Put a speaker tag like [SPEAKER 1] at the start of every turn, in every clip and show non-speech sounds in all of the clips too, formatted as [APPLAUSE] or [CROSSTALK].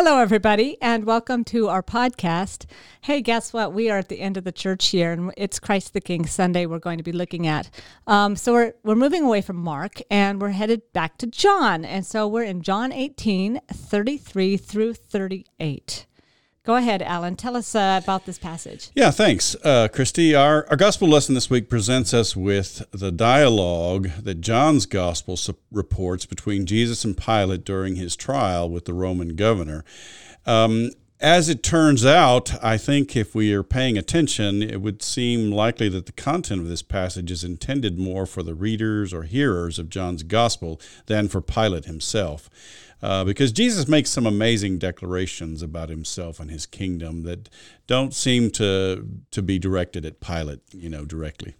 [SPEAKER 1] Hello, everybody, and welcome to our podcast. Hey, guess what? We are at the end of the church year, and it's Christ the King Sunday we're going to be looking at. Um, so we're, we're moving away from Mark, and we're headed back to John. And so we're in John 18, 33 through 38. Go ahead, Alan. Tell us uh, about this passage.
[SPEAKER 2] Yeah, thanks, uh, Christy. Our, our gospel lesson this week presents us with the dialogue that John's gospel reports between Jesus and Pilate during his trial with the Roman governor. Um, as it turns out, I think if we are paying attention, it would seem likely that the content of this passage is intended more for the readers or hearers of John's gospel than for Pilate himself uh, because Jesus makes some amazing declarations about himself and his kingdom that don't seem to to be directed at Pilate, you know, directly.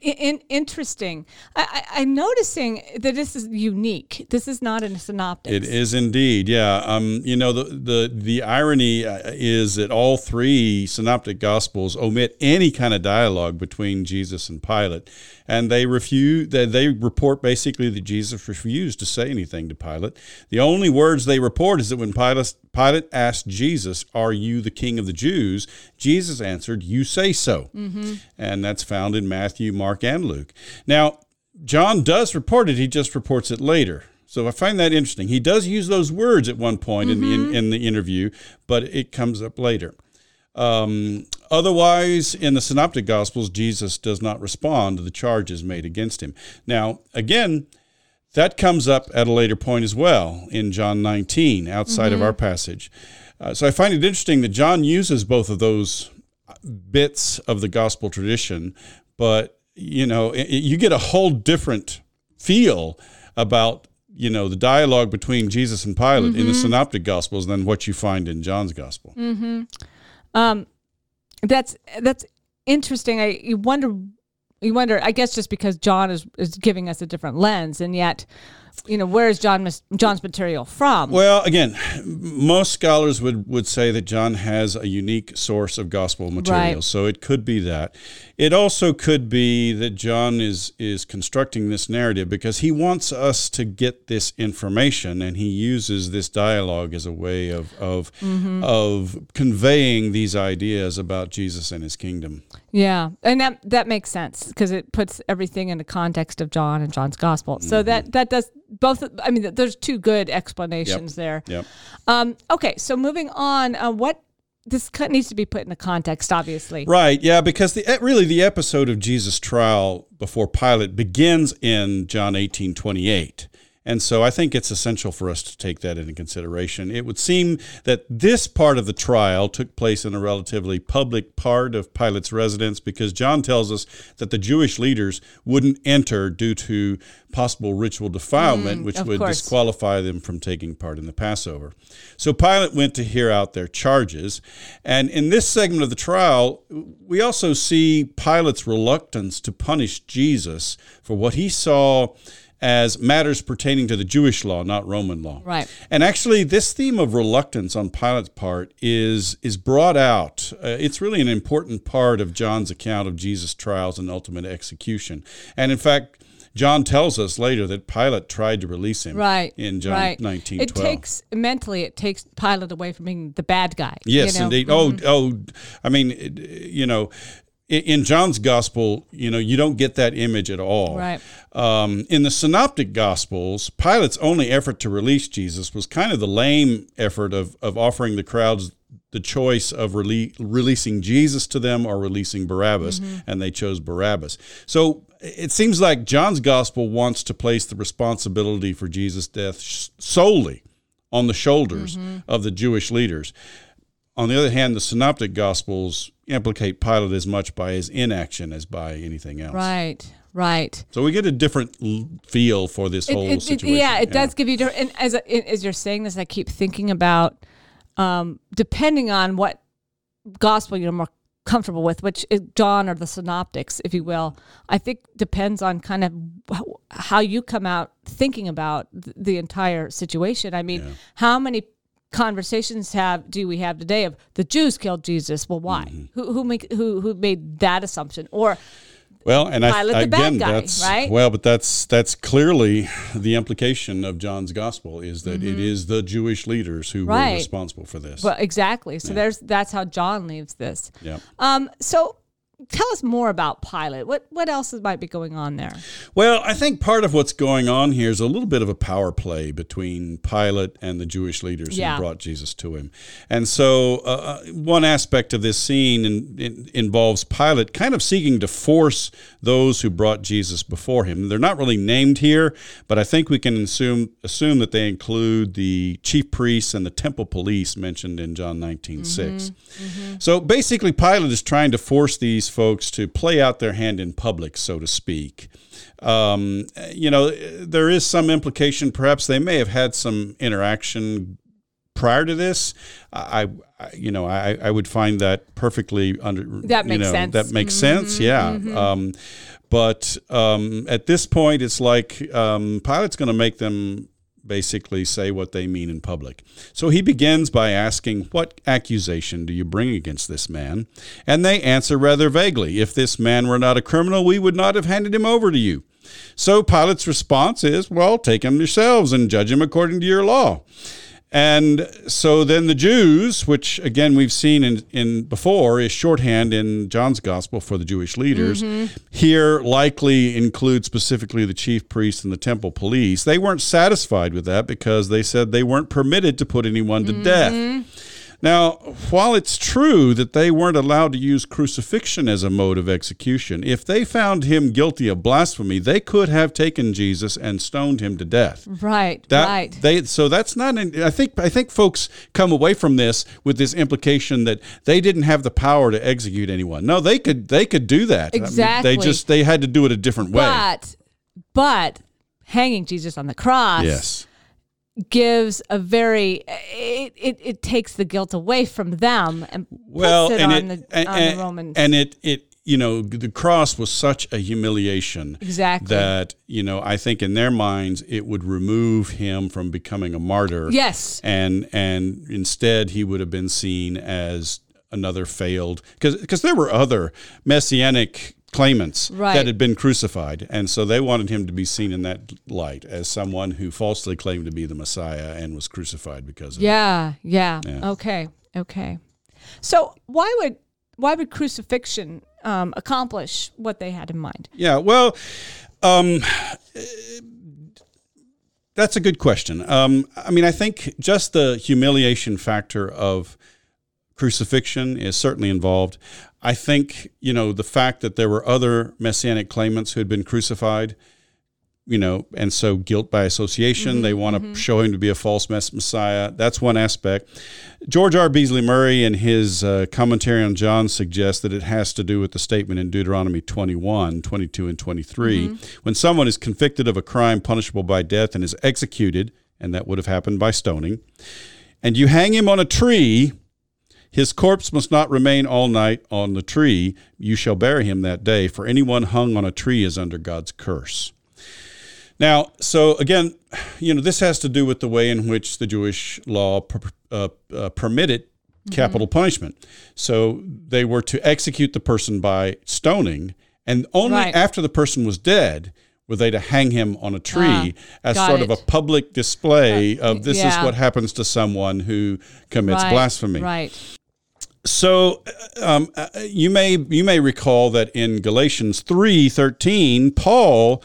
[SPEAKER 1] In, interesting. I, am noticing that this is unique. This is not in a synoptic.
[SPEAKER 2] It is indeed, yeah. Um, you know, the the the irony uh, is that all three synoptic gospels omit any kind of dialogue between Jesus and Pilate, and they refuse. They, they report basically that Jesus refused to say anything to Pilate. The only words they report is that when Pilate Pilate asked Jesus, "Are you the King of the Jews?" Jesus answered, "You say so," mm-hmm. and that's found in Matthew, Mark, and Luke. Now, John does report it. He just reports it later. So I find that interesting. He does use those words at one point mm-hmm. in, the, in, mm-hmm. in the interview, but it comes up later. Um, otherwise, in the Synoptic Gospels, Jesus does not respond to the charges made against him. Now, again, that comes up at a later point as well in John 19, outside mm-hmm. of our passage. Uh, so I find it interesting that John uses both of those bits of the gospel tradition, but you know, it, you get a whole different feel about you know the dialogue between Jesus and Pilate mm-hmm. in the mm-hmm. Synoptic Gospels than what you find in John's Gospel.
[SPEAKER 1] Mm-hmm. Um, that's that's interesting. I you wonder you wonder. I guess just because John is is giving us a different lens, and yet you know, where is John John's material from?
[SPEAKER 2] Well, again, most scholars would, would say that John has a unique source of gospel material. Right. So it could be that. It also could be that John is is constructing this narrative because he wants us to get this information and he uses this dialogue as a way of of mm-hmm. of conveying these ideas about Jesus and his kingdom.
[SPEAKER 1] Yeah. And that that makes sense because it puts everything in the context of John and John's gospel. So mm-hmm. that that does both i mean there's two good explanations
[SPEAKER 2] yep.
[SPEAKER 1] there
[SPEAKER 2] yep.
[SPEAKER 1] Um, okay so moving on uh, what this cut needs to be put in a context obviously
[SPEAKER 2] right yeah because the really the episode of jesus trial before pilate begins in john 18 28 and so I think it's essential for us to take that into consideration. It would seem that this part of the trial took place in a relatively public part of Pilate's residence because John tells us that the Jewish leaders wouldn't enter due to possible ritual defilement, mm, which would course. disqualify them from taking part in the Passover. So Pilate went to hear out their charges. And in this segment of the trial, we also see Pilate's reluctance to punish Jesus for what he saw as matters pertaining to the Jewish law, not Roman law.
[SPEAKER 1] Right.
[SPEAKER 2] And actually, this theme of reluctance on Pilate's part is is brought out. Uh, it's really an important part of John's account of Jesus' trials and ultimate execution. And in fact, John tells us later that Pilate tried to release him.
[SPEAKER 1] Right.
[SPEAKER 2] In John
[SPEAKER 1] right.
[SPEAKER 2] 19.
[SPEAKER 1] It takes mentally, it takes Pilate away from being the bad guy.
[SPEAKER 2] Yes,
[SPEAKER 1] you know?
[SPEAKER 2] indeed. Mm-hmm. Oh, oh. I mean, you know, in John's gospel, you know, you don't get that image at all.
[SPEAKER 1] Right.
[SPEAKER 2] Um, in the synoptic gospels, Pilate's only effort to release Jesus was kind of the lame effort of, of offering the crowds the choice of rele- releasing Jesus to them or releasing Barabbas, mm-hmm. and they chose Barabbas. So it seems like John's gospel wants to place the responsibility for Jesus' death solely on the shoulders mm-hmm. of the Jewish leaders. On the other hand, the synoptic gospels implicate Pilate as much by his inaction as by anything else.
[SPEAKER 1] Right, right.
[SPEAKER 2] So we get a different feel for this
[SPEAKER 1] it,
[SPEAKER 2] whole
[SPEAKER 1] it,
[SPEAKER 2] situation.
[SPEAKER 1] yeah, it yeah. does give you different. And as as you're saying this, I keep thinking about um, depending on what gospel you're more comfortable with, which is John or the synoptics, if you will, I think depends on kind of how you come out thinking about the entire situation. I mean, yeah. how many conversations have do we have today of the Jews killed Jesus? Well, why? Mm-hmm. Who who make who who made that assumption? Or
[SPEAKER 2] well, and Pilate I, again, guy, that's right? well, but that's that's clearly the implication of John's gospel is that mm-hmm. it is the Jewish leaders who right. were responsible for this.
[SPEAKER 1] Well, exactly. So yeah. there's that's how John leaves this.
[SPEAKER 2] Yeah.
[SPEAKER 1] Um. So tell us more about Pilate. What what else might be going on there?
[SPEAKER 2] Well, I think part of what's going on here is a little bit of a power play between Pilate and the Jewish leaders yeah. who brought Jesus to him. And so, uh, uh, one aspect of this scene in, in, involves Pilate kind of seeking to force those who brought Jesus before him. They're not really named here, but I think we can assume assume that they include the chief priests and the temple police mentioned in John 19:6. Mm-hmm. Mm-hmm. So basically, Pilate is trying to force these these folks to play out their hand in public, so to speak. Um, you know, there is some implication. Perhaps they may have had some interaction prior to this. I, I you know, I, I would find that perfectly under.
[SPEAKER 1] That makes
[SPEAKER 2] you know,
[SPEAKER 1] sense.
[SPEAKER 2] That makes mm-hmm. sense. Yeah. Mm-hmm. Um, but um, at this point, it's like um, Pilate's going to make them basically say what they mean in public. So he begins by asking, What accusation do you bring against this man? And they answer rather vaguely, If this man were not a criminal, we would not have handed him over to you. So Pilate's response is, Well, take him yourselves and judge him according to your law. And so then the Jews, which again we've seen in, in before, is shorthand in John's gospel for the Jewish leaders, mm-hmm. here likely include specifically the chief priests and the temple police. They weren't satisfied with that because they said they weren't permitted to put anyone to mm-hmm. death. Now, while it's true that they weren't allowed to use crucifixion as a mode of execution, if they found him guilty of blasphemy, they could have taken Jesus and stoned him to death.
[SPEAKER 1] Right.
[SPEAKER 2] That,
[SPEAKER 1] right.
[SPEAKER 2] They so that's not. An, I think I think folks come away from this with this implication that they didn't have the power to execute anyone. No, they could. They could do that.
[SPEAKER 1] Exactly.
[SPEAKER 2] I mean, they just they had to do it a different way.
[SPEAKER 1] But but hanging Jesus on the cross.
[SPEAKER 2] Yes
[SPEAKER 1] gives a very it, it, it takes the guilt away from them and
[SPEAKER 2] well
[SPEAKER 1] it
[SPEAKER 2] and
[SPEAKER 1] on,
[SPEAKER 2] it,
[SPEAKER 1] the, and, on
[SPEAKER 2] and,
[SPEAKER 1] the Romans.
[SPEAKER 2] And it it you know the cross was such a humiliation
[SPEAKER 1] exactly
[SPEAKER 2] that you know I think in their minds it would remove him from becoming a martyr.
[SPEAKER 1] Yes.
[SPEAKER 2] And and instead he would have been seen as another failed because because there were other messianic claimants
[SPEAKER 1] right.
[SPEAKER 2] that had been crucified. And so they wanted him to be seen in that light as someone who falsely claimed to be the Messiah and was crucified because of
[SPEAKER 1] yeah, it. Yeah, yeah. Okay. Okay. So why would why would crucifixion um, accomplish what they had in mind?
[SPEAKER 2] Yeah, well, um, that's a good question. Um, I mean, I think just the humiliation factor of crucifixion is certainly involved. I think, you know, the fact that there were other messianic claimants who had been crucified, you know, and so guilt by association, mm-hmm, they want mm-hmm. to show him to be a false messiah. That's one aspect. George R. Beasley Murray, in his uh, commentary on John, suggests that it has to do with the statement in Deuteronomy 21, 22, and 23. Mm-hmm. When someone is convicted of a crime punishable by death and is executed, and that would have happened by stoning, and you hang him on a tree, his corpse must not remain all night on the tree. You shall bury him that day, for anyone hung on a tree is under God's curse. Now, so again, you know, this has to do with the way in which the Jewish law uh, uh, permitted mm-hmm. capital punishment. So they were to execute the person by stoning, and only right. after the person was dead were they to hang him on a tree ah, as sort it. of a public display uh, of this yeah. is what happens to someone who commits
[SPEAKER 1] right,
[SPEAKER 2] blasphemy.
[SPEAKER 1] Right.
[SPEAKER 2] So um, uh, you may you may recall that in Galatians three thirteen, Paul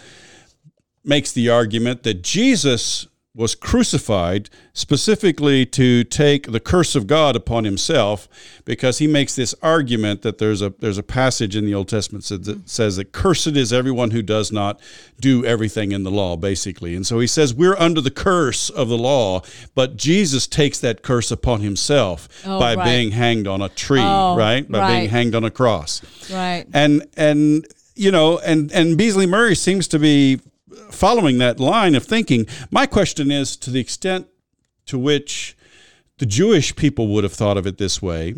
[SPEAKER 2] makes the argument that Jesus was crucified specifically to take the curse of God upon himself because he makes this argument that there's a there's a passage in the Old Testament that says that cursed is everyone who does not do everything in the law basically and so he says we're under the curse of the law but Jesus takes that curse upon himself oh, by right. being hanged on a tree oh, right by right. being hanged on a cross
[SPEAKER 1] right
[SPEAKER 2] and and you know and and Beasley Murray seems to be following that line of thinking, my question is to the extent to which the Jewish people would have thought of it this way,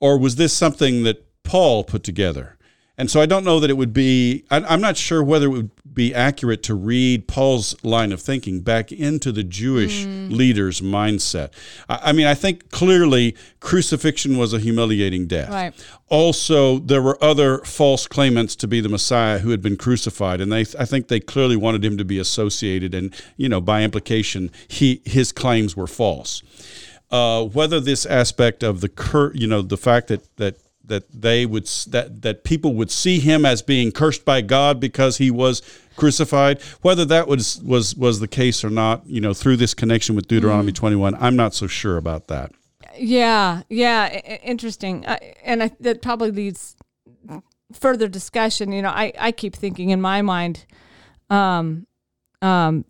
[SPEAKER 2] or was this something that Paul put together. And so I don't know that it would be, I, I'm not sure whether it would be accurate to read Paul's line of thinking back into the Jewish leader's mindset. I, I mean, I think clearly crucifixion was a humiliating death.
[SPEAKER 1] Right.
[SPEAKER 2] Also, there were other false claimants to be the Messiah who had been crucified, and they, I think they clearly wanted him to be associated, and you know, by implication, he his claims were false. Uh, whether this aspect of the cur, you know, the fact that that that they would that that people would see him as being cursed by God because he was crucified, whether that was was was the case or not, you know, through this connection with Deuteronomy 21, I'm not so sure about that.
[SPEAKER 1] Yeah, yeah, interesting. Uh, and I, that probably leads further discussion. You know, I, I keep thinking in my mind, um, um,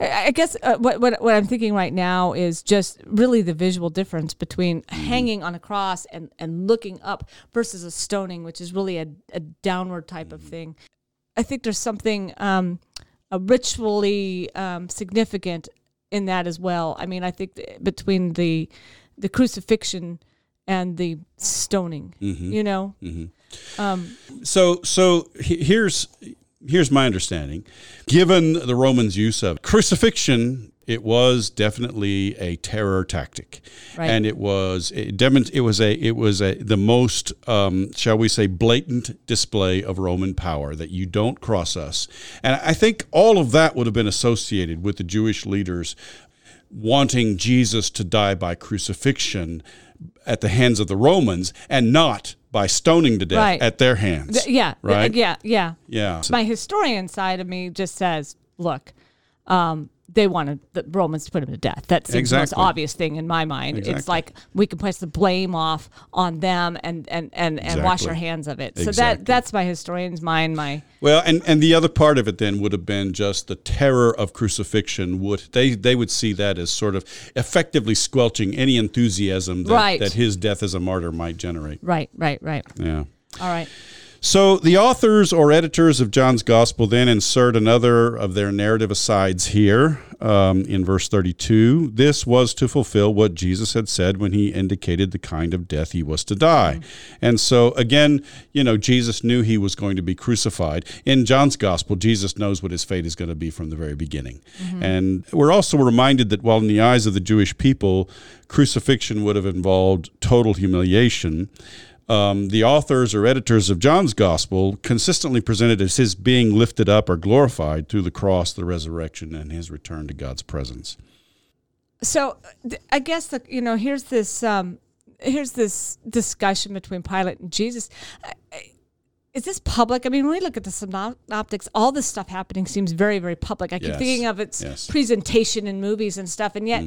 [SPEAKER 1] I I guess uh, what, what what I'm thinking right now is just really the visual difference between hanging on a cross and, and looking up versus a stoning, which is really a, a downward type of thing. I think there's something um, ritually um, significant in that as well. I mean, I think th- between the the crucifixion and the stoning, you know, um,
[SPEAKER 2] So so here's here's my understanding. Given the Romans' use of crucifixion, it was definitely a terror tactic,
[SPEAKER 1] Right.
[SPEAKER 2] and it was it, it was a it was a the most um, shall we say blatant display of Roman power that you don't cross us, and I think all of that would have been associated with the Jewish leaders wanting Jesus to die by crucifixion at the hands of the Romans and not by stoning to death
[SPEAKER 1] Right.
[SPEAKER 2] at their hands.
[SPEAKER 1] th- yeah, th-
[SPEAKER 2] Right?
[SPEAKER 1] yeah, yeah.
[SPEAKER 2] Yeah.
[SPEAKER 1] My historian side of me just says, look, um, they wanted the Romans to put him to death. That's the most obvious thing in my mind. It's like we can place the blame off on them and and and, and wash our hands of it. So
[SPEAKER 2] Exactly.
[SPEAKER 1] that that's my historian's mind. My
[SPEAKER 2] Well, and, and the other part of it then would have been just the terror of crucifixion. Would they they would see that as sort of effectively squelching any enthusiasm that,
[SPEAKER 1] Right.
[SPEAKER 2] that his death as a martyr might generate.
[SPEAKER 1] right, right, right.
[SPEAKER 2] Yeah.
[SPEAKER 1] All right.
[SPEAKER 2] So the authors or editors of John's Gospel then insert another of their narrative asides here um, in verse 32. This was to fulfill what Jesus had said when he indicated the kind of death he was to die. And so again, you know, Jesus knew he was going to be crucified. In John's Gospel, Jesus knows what his fate is going to be from the very beginning. And we're also reminded that while in the eyes of the Jewish people, crucifixion would have involved total humiliation um, the authors or editors of John's gospel consistently presented as his being lifted up or glorified through the cross, the resurrection, and his return to God's presence.
[SPEAKER 1] So I guess the you know here's this um, here's this discussion between Pilate and Jesus. Is this public? I mean, when we look at the synoptics, all this stuff happening seems very, very public. I keep
[SPEAKER 2] Yes.
[SPEAKER 1] thinking of its
[SPEAKER 2] Yes.
[SPEAKER 1] presentation in movies and stuff, and yet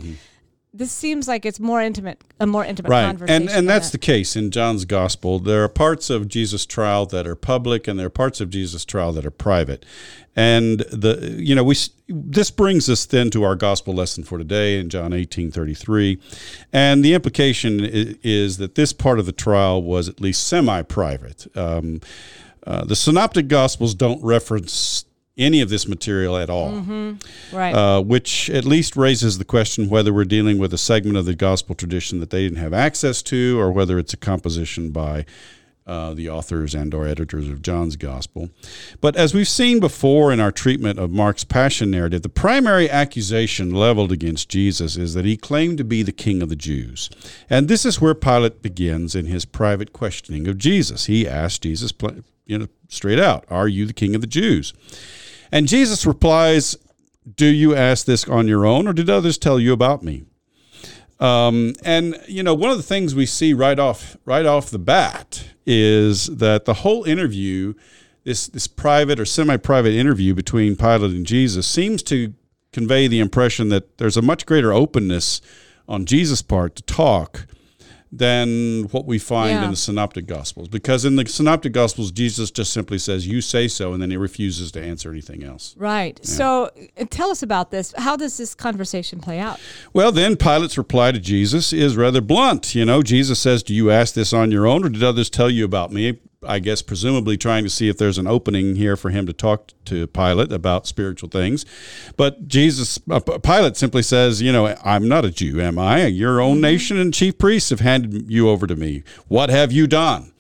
[SPEAKER 1] this seems like it's more intimate, a more intimate
[SPEAKER 2] Right,
[SPEAKER 1] conversation.
[SPEAKER 2] and and that's
[SPEAKER 1] that.
[SPEAKER 2] the case in John's gospel. There are parts of Jesus' trial that are public, and there are parts of Jesus' trial that are private. And the you know we this brings us then to our gospel lesson for today in John eighteen thirty three, and the implication is, that this part of the trial was at least semi private. Um, uh, the synoptic gospels don't reference any of this material at all
[SPEAKER 1] right.
[SPEAKER 2] uh, which at least raises the question whether we're dealing with a segment of the gospel tradition that they didn't have access to, or whether it's a composition by uh, the authors and or editors of John's gospel. But as we've seen before in our treatment of Mark's passion narrative, the primary accusation leveled against Jesus is that he claimed to be the king of the Jews. And this is where Pilate begins in his private questioning of Jesus. He asked Jesus, you know, straight out, "Are you the king of the Jews?" And Jesus replies, Do you ask this on your own, or did others tell you about me? Um, and you know, one of the things we see right off right off the bat is that the whole interview, this this private or semi-private interview between Pilate and Jesus, seems to convey the impression that there's a much greater openness on Jesus' part to talk than what we find
[SPEAKER 1] Yeah.
[SPEAKER 2] in the synoptic gospels because in the synoptic gospels jesus just simply says you say so and then he refuses to answer anything else
[SPEAKER 1] right. So uh, tell us about this. How does this conversation play out?
[SPEAKER 2] well then pilate's reply to jesus is rather blunt you know jesus says do you ask this on your own or did others tell you about me i guess presumably trying to see if there's an opening here for him to talk to pilate about spiritual things. But jesus uh, pilate simply says you know i'm not a jew am i? Your own nation and chief priests have handed you over to me. What have you done?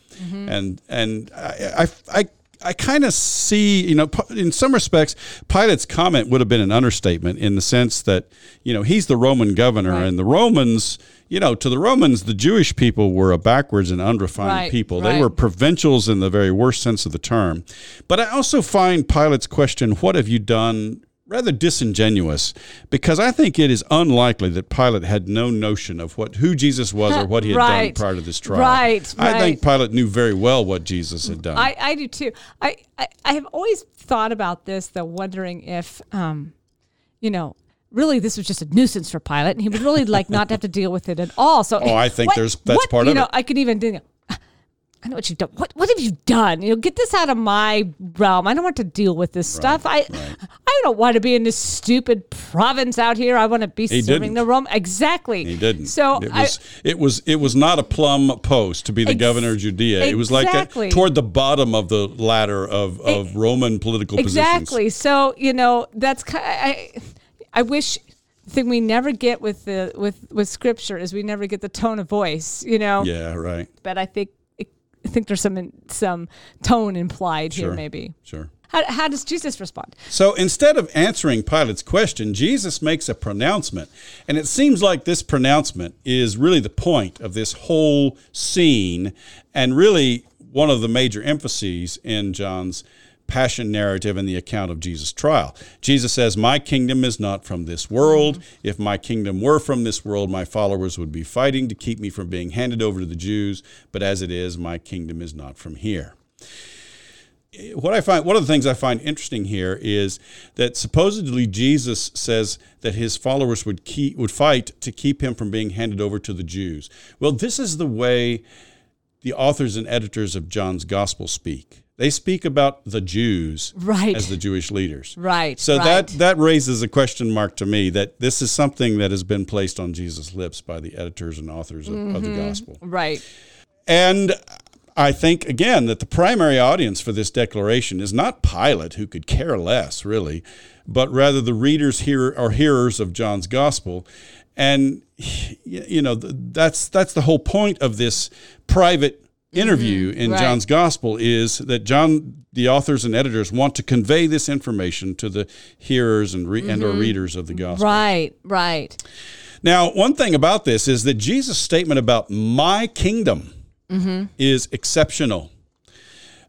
[SPEAKER 2] And and I I. I I kind of see, you know, in some respects, Pilate's comment would have been an understatement in the sense that, you know, he's the Roman governor,
[SPEAKER 1] Right.
[SPEAKER 2] and the Romans, you know, to the Romans, the Jewish people were a backwards and unrefined
[SPEAKER 1] Right,
[SPEAKER 2] people. They were provincials in the very worst sense of the term. But I also find Pilate's question, "What have you done?" Rather disingenuous because I think it is unlikely that Pilate had no notion of what who Jesus was or what he had
[SPEAKER 1] Right.
[SPEAKER 2] done prior to this trial.
[SPEAKER 1] Right,
[SPEAKER 2] I think. Pilate knew very well what Jesus had done.
[SPEAKER 1] I, I do too. I, I, I have always thought about this, though, wondering if, um, you know, really this was just a nuisance for Pilate, and he would really like not to have to deal with it at all. So,
[SPEAKER 2] Oh, I think there's- that's
[SPEAKER 1] what-
[SPEAKER 2] part
[SPEAKER 1] you
[SPEAKER 2] of
[SPEAKER 1] know,
[SPEAKER 2] it.
[SPEAKER 1] I could even think. I know what you've done. What what have you done? You know, get this out of my realm. I don't want to deal with this stuff. I I don't want to be in this stupid province out here. I want to be serving
[SPEAKER 2] didn't.
[SPEAKER 1] the Rome. Exactly.
[SPEAKER 2] he didn't.
[SPEAKER 1] So
[SPEAKER 2] it
[SPEAKER 1] I,
[SPEAKER 2] was it was it was not a plum post to be the
[SPEAKER 1] Ex-
[SPEAKER 2] governor of Judea. It was like a, toward the bottom of the ladder of, of Roman political positions.
[SPEAKER 1] exactly. So you know that's ki- I I wish the thing we never get with the with with scripture is we never get the tone of voice. You know.
[SPEAKER 2] Yeah, right.
[SPEAKER 1] But I think I think there's some some tone implied here maybe.
[SPEAKER 2] Sure.
[SPEAKER 1] How, how does Jesus respond?
[SPEAKER 2] So instead of answering Pilate's question, Jesus makes a pronouncement. And it seems like this pronouncement is really the point of this whole scene and really one of the major emphases in John's passion narrative and the account of Jesus' trial. Jesus says, My kingdom is not from this world. Mm-hmm. If my kingdom were from this world, my followers would be fighting to keep me from being handed over to the Jews. But as it is, my kingdom is not from here what I find one of the things I find interesting here is that supposedly Jesus says that his followers would keep would fight to keep him from being handed over to the Jews. Well, this is the way the authors and editors of John's gospel speak. They speak about the Jews
[SPEAKER 1] Right.
[SPEAKER 2] as the Jewish leaders.
[SPEAKER 1] Right.
[SPEAKER 2] So
[SPEAKER 1] right.
[SPEAKER 2] that that raises a question mark to me that this is something that has been placed on Jesus' lips by the editors and authors of, of the mm-hmm. gospel.
[SPEAKER 1] right.
[SPEAKER 2] And I think, again, that the primary audience for this declaration is not Pilate, who could care less, really, but rather the readers here or hearers of John's gospel. And, you know, that's, that's the whole point of this private interview mm-hmm. in
[SPEAKER 1] right.
[SPEAKER 2] John's gospel is that John, the authors and editors, want to convey this information to the hearers and, re- and or mm-hmm. readers of the gospel.
[SPEAKER 1] Right. Right.
[SPEAKER 2] Now, one thing about this is that Jesus' statement about my kingdom mm-hmm. is exceptional.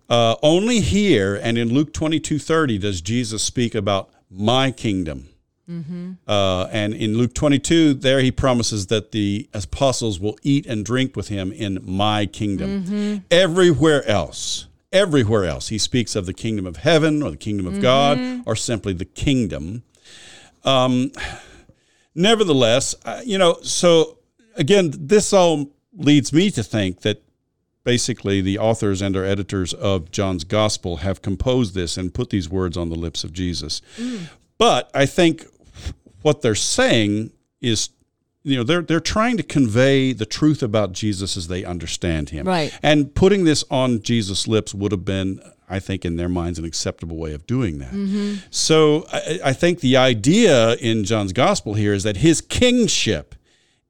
[SPEAKER 2] Uh, only here and in Luke 22 30 does Jesus speak about my kingdom. Uh, and in Luke 22, there he promises that the apostles will eat and drink with him in my kingdom. Everywhere else, everywhere else, he speaks of the kingdom of heaven or the kingdom of God or simply the kingdom. Um, nevertheless, uh, you know, so again, this all leads me to think that basically the authors and or editors of John's gospel have composed this and put these words on the lips of Jesus. But I think what they're saying is you know they're they're trying to convey the truth about Jesus as they understand him.
[SPEAKER 1] Right.
[SPEAKER 2] And putting this on Jesus' lips would have been I think in their minds an acceptable way of doing that. Mm-hmm. So I, I think the idea in John's gospel here is that his kingship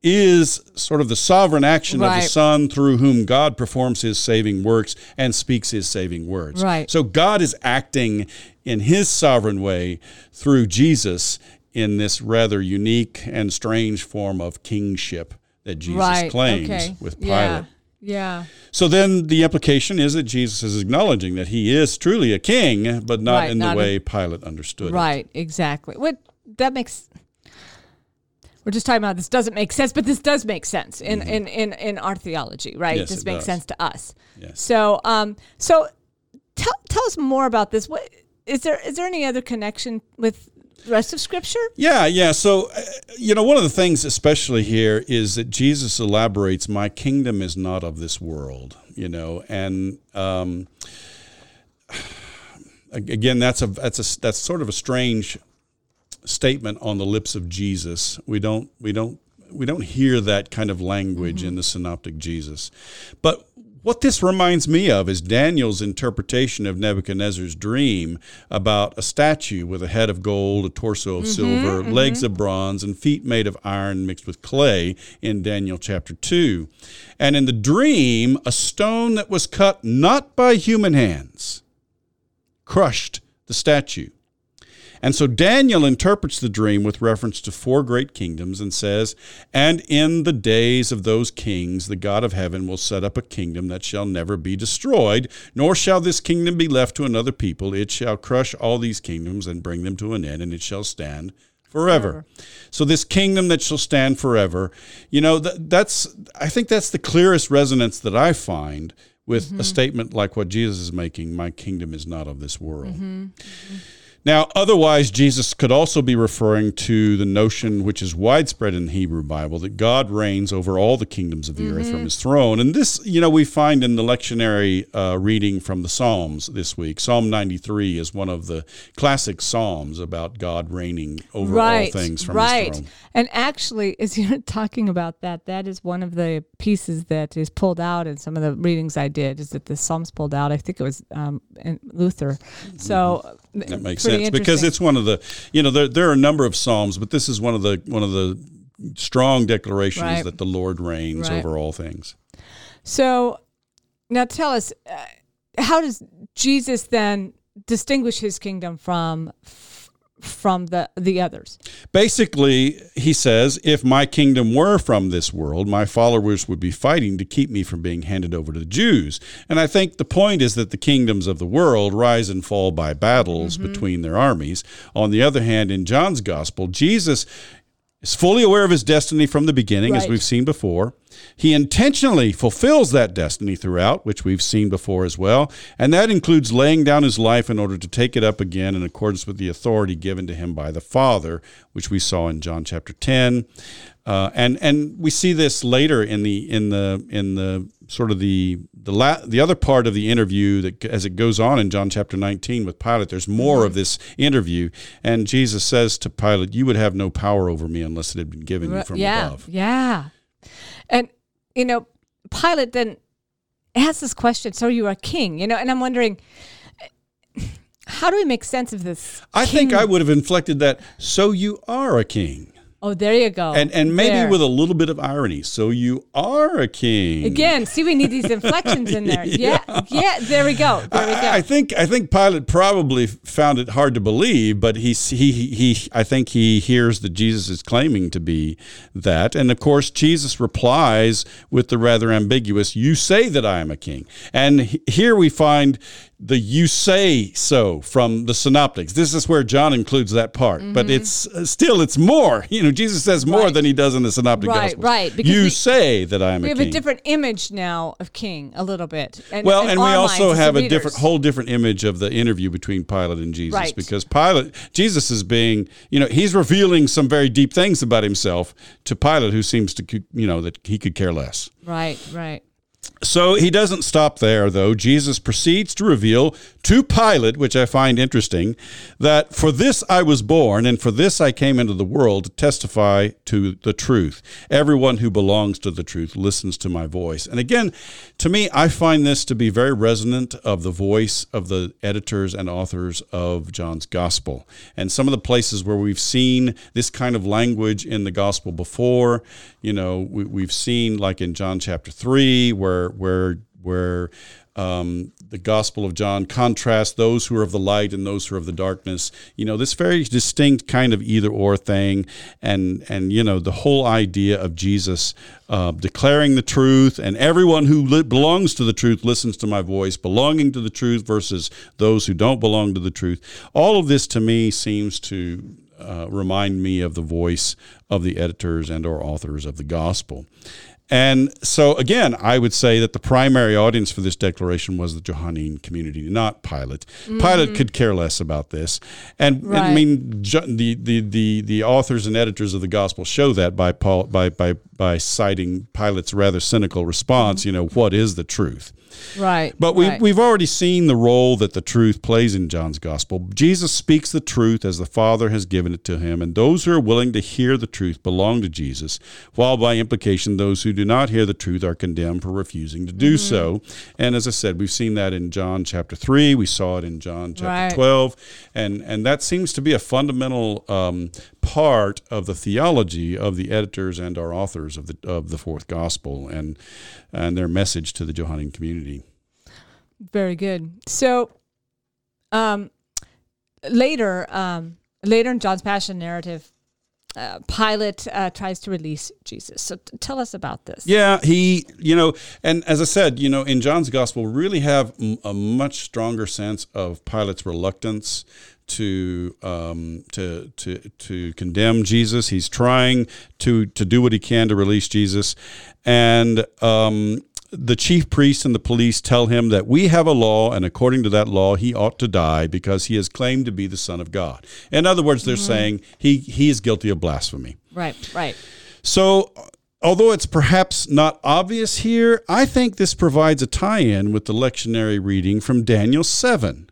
[SPEAKER 2] is sort of the sovereign action of the Son through whom God performs his saving works and speaks his saving words.
[SPEAKER 1] Right.
[SPEAKER 2] So God is acting in his sovereign way through Jesus in this rather unique and strange form of kingship that Jesus
[SPEAKER 1] right.
[SPEAKER 2] claims
[SPEAKER 1] okay.
[SPEAKER 2] with Pilate.
[SPEAKER 1] Yeah. Yeah.
[SPEAKER 2] So then the implication is that Jesus is acknowledging that he is truly a king, but not
[SPEAKER 1] Right,
[SPEAKER 2] in
[SPEAKER 1] not
[SPEAKER 2] the
[SPEAKER 1] a-
[SPEAKER 2] way Pilate understood it.
[SPEAKER 1] Right, exactly. What that makes we're just talking about this doesn't make sense, but this does make sense in in in, in our theology, right?
[SPEAKER 2] Mm-hmm. Yes,
[SPEAKER 1] this
[SPEAKER 2] it
[SPEAKER 1] makes
[SPEAKER 2] does.
[SPEAKER 1] sense to us.
[SPEAKER 2] Yes.
[SPEAKER 1] So, um, so tell tell us more about this. What is there? Is there any other connection with rest of Scripture?
[SPEAKER 2] Yeah, yeah. So, uh, you know, one of the things, especially here, is that Jesus elaborates, "My kingdom is not of this world." You know, and um, again, that's a that's a that's sort of a strange statement on the lips of Jesus. We don't we don't we don't hear that kind of language in the synoptic Jesus. But What this reminds me of is Daniel's interpretation of Nebuchadnezzar's dream about a statue with a head of gold, a torso of mm-hmm, silver, mm-hmm. legs of bronze, and feet made of iron mixed with clay in Daniel chapter 2. And in the dream, a stone that was cut not by human hands crushed the statue. And so Daniel interprets the dream with reference to four great kingdoms and says, And in the days of those kings, the God of heaven will set up a kingdom that shall never be destroyed, nor shall this kingdom be left to another people. It shall crush all these kingdoms and bring them to an end, and it shall stand forever. So this kingdom that shall stand forever, you know, that's I think that's the clearest resonance that I find with mm-hmm. a statement like what Jesus is making, my kingdom is not of this world. Mm-hmm. Mm-hmm. Now, otherwise, Jesus could also be referring to the notion, which is widespread in the Hebrew Bible, that God reigns over all the kingdoms of the mm-hmm. earth from mm-hmm. his throne. And this, you know, we find in the lectionary uh, reading from the Psalms this week. Psalm 93 is one of the classic Psalms about God reigning over right, all things from right. his throne.
[SPEAKER 1] And actually, as you're [LAUGHS] talking about that, that is one of the pieces that is pulled out in some of the readings I did, is that the Psalms pulled out. I think it was um, Luther. So,
[SPEAKER 2] that makes sense because it's one of the you know there there are a number of psalms, but this is one of the one of the strong declarations right. that the Lord reigns right. over all things.
[SPEAKER 1] So now tell us, uh, how does Jesus then distinguish his kingdom from from the the others.
[SPEAKER 2] Basically, he says, if my kingdom were from this world, my followers would be fighting to keep me from being handed over to the Jews. And I think the point is that the kingdoms of the world rise and fall by battles mm-hmm. between their armies. On the other hand, in John's gospel, Jesus is fully aware of his destiny from the beginning, right. as we've seen before. He intentionally fulfills that destiny throughout, which we've seen before as well, and that includes laying down his life in order to take it up again in accordance with the authority given to him by the Father, which we saw in John chapter 10. Uh, and and we see this later in the in the in the sort of the the la- the other part of the interview that as it goes on in John chapter 19 with Pilate there's more of this interview. And Jesus says to Pilate you would have no power over me unless it had been given you from
[SPEAKER 1] yeah,
[SPEAKER 2] above.
[SPEAKER 1] yeah. And you know Pilate then asks this question so you are king you know and I'm wondering how do we make sense of this
[SPEAKER 2] I king? think I would have inflected that so you are a king
[SPEAKER 1] Oh, there you go.
[SPEAKER 2] And and maybe there. with a little bit of irony. So you are a king.
[SPEAKER 1] Again, see we need these [LAUGHS] inflections in there. yeah. yeah. yeah, there we go. There we go.
[SPEAKER 2] I, I, think I think Pilate probably found it hard to believe, but he he he I think he hears that Jesus is claiming to be that. And of course, Jesus replies with the rather ambiguous, "You say that I am a king." And here we find the you say so from the synoptics. This is where John includes that part, mm-hmm. but it's uh, still it's more. You know, Jesus says more right. than he does in the synoptic
[SPEAKER 1] right,
[SPEAKER 2] gospels.
[SPEAKER 1] Right,
[SPEAKER 2] Because you we, say that I am. A king.
[SPEAKER 1] We
[SPEAKER 2] have
[SPEAKER 1] a different image now of king, a little bit.
[SPEAKER 2] And, well, and, and we also have a different, whole different image of the interview between Pilate and Jesus, right. because Pilate, Jesus is being, you know, he's revealing some very deep things about himself to Pilate, who seems to, you know, that he could care less.
[SPEAKER 1] Right, right.
[SPEAKER 2] So he doesn't stop there, though. Jesus proceeds to reveal to Pilate, which I find interesting, that for this I was born, and for this I came into the world to testify to the truth. Everyone who belongs to the truth listens to my voice. And again, to me, I find this to be very resonant of the voice of the editors and authors of John's Gospel. And some of the places where we've seen this kind of language in the Gospel before, you know, we, have seen like in John chapter 3, where where where um, the Gospel of John contrasts those who are of the light and those who are of the darkness. You know, this very distinct kind of either or thing, and and you know the whole idea of Jesus uh, declaring the truth, and everyone who li- belongs to the truth listens to my voice, belonging to the truth versus those who don't belong to the truth. All of this to me seems to uh, remind me of the voice of the editors and or authors of the gospel. And so, again, I would say that the primary audience for this declaration was the Johannine community, not Pilate. Mm-hmm. Pilate could care less about this. And, right. and I mean, the, the, the, the authors and editors of the gospel show that by, Paul, by, by, by citing Pilate's rather cynical response, mm-hmm. you know, what is the truth?
[SPEAKER 1] Right.
[SPEAKER 2] But we,
[SPEAKER 1] right.
[SPEAKER 2] we've already seen the role that the truth plays in John's gospel. Jesus speaks the truth as the Father has given it to him, and those who are willing to hear the truth belong to Jesus, while by implication, those who do not hear the truth are condemned for refusing to do
[SPEAKER 1] Mm-hmm.
[SPEAKER 2] so. And as I said, we've seen that in John chapter 3. We saw it in John chapter
[SPEAKER 1] Right.
[SPEAKER 2] 12. And, and that seems to be a fundamental um, part of the theology of the editors and our authors of the, of the fourth gospel and, and their message to the Johannine community.
[SPEAKER 1] Very good. So, um, later, um, later in John's Passion narrative, uh, Pilate uh, tries to release Jesus. So, t- tell us about this.
[SPEAKER 2] Yeah, he, you know, and as I said, you know, in John's gospel, we really have m- a much stronger sense of Pilate's reluctance to um, to to to condemn Jesus. He's trying to to do what he can to release Jesus, and um, the chief priests and the police tell him that we have a law, and according to that law, he ought to die because he has claimed to be the Son of God. In other words, they're saying he he is guilty of blasphemy.
[SPEAKER 1] Right, right.
[SPEAKER 2] So, although it's perhaps not obvious here, I think this provides a tie in with the lectionary reading from Daniel 7.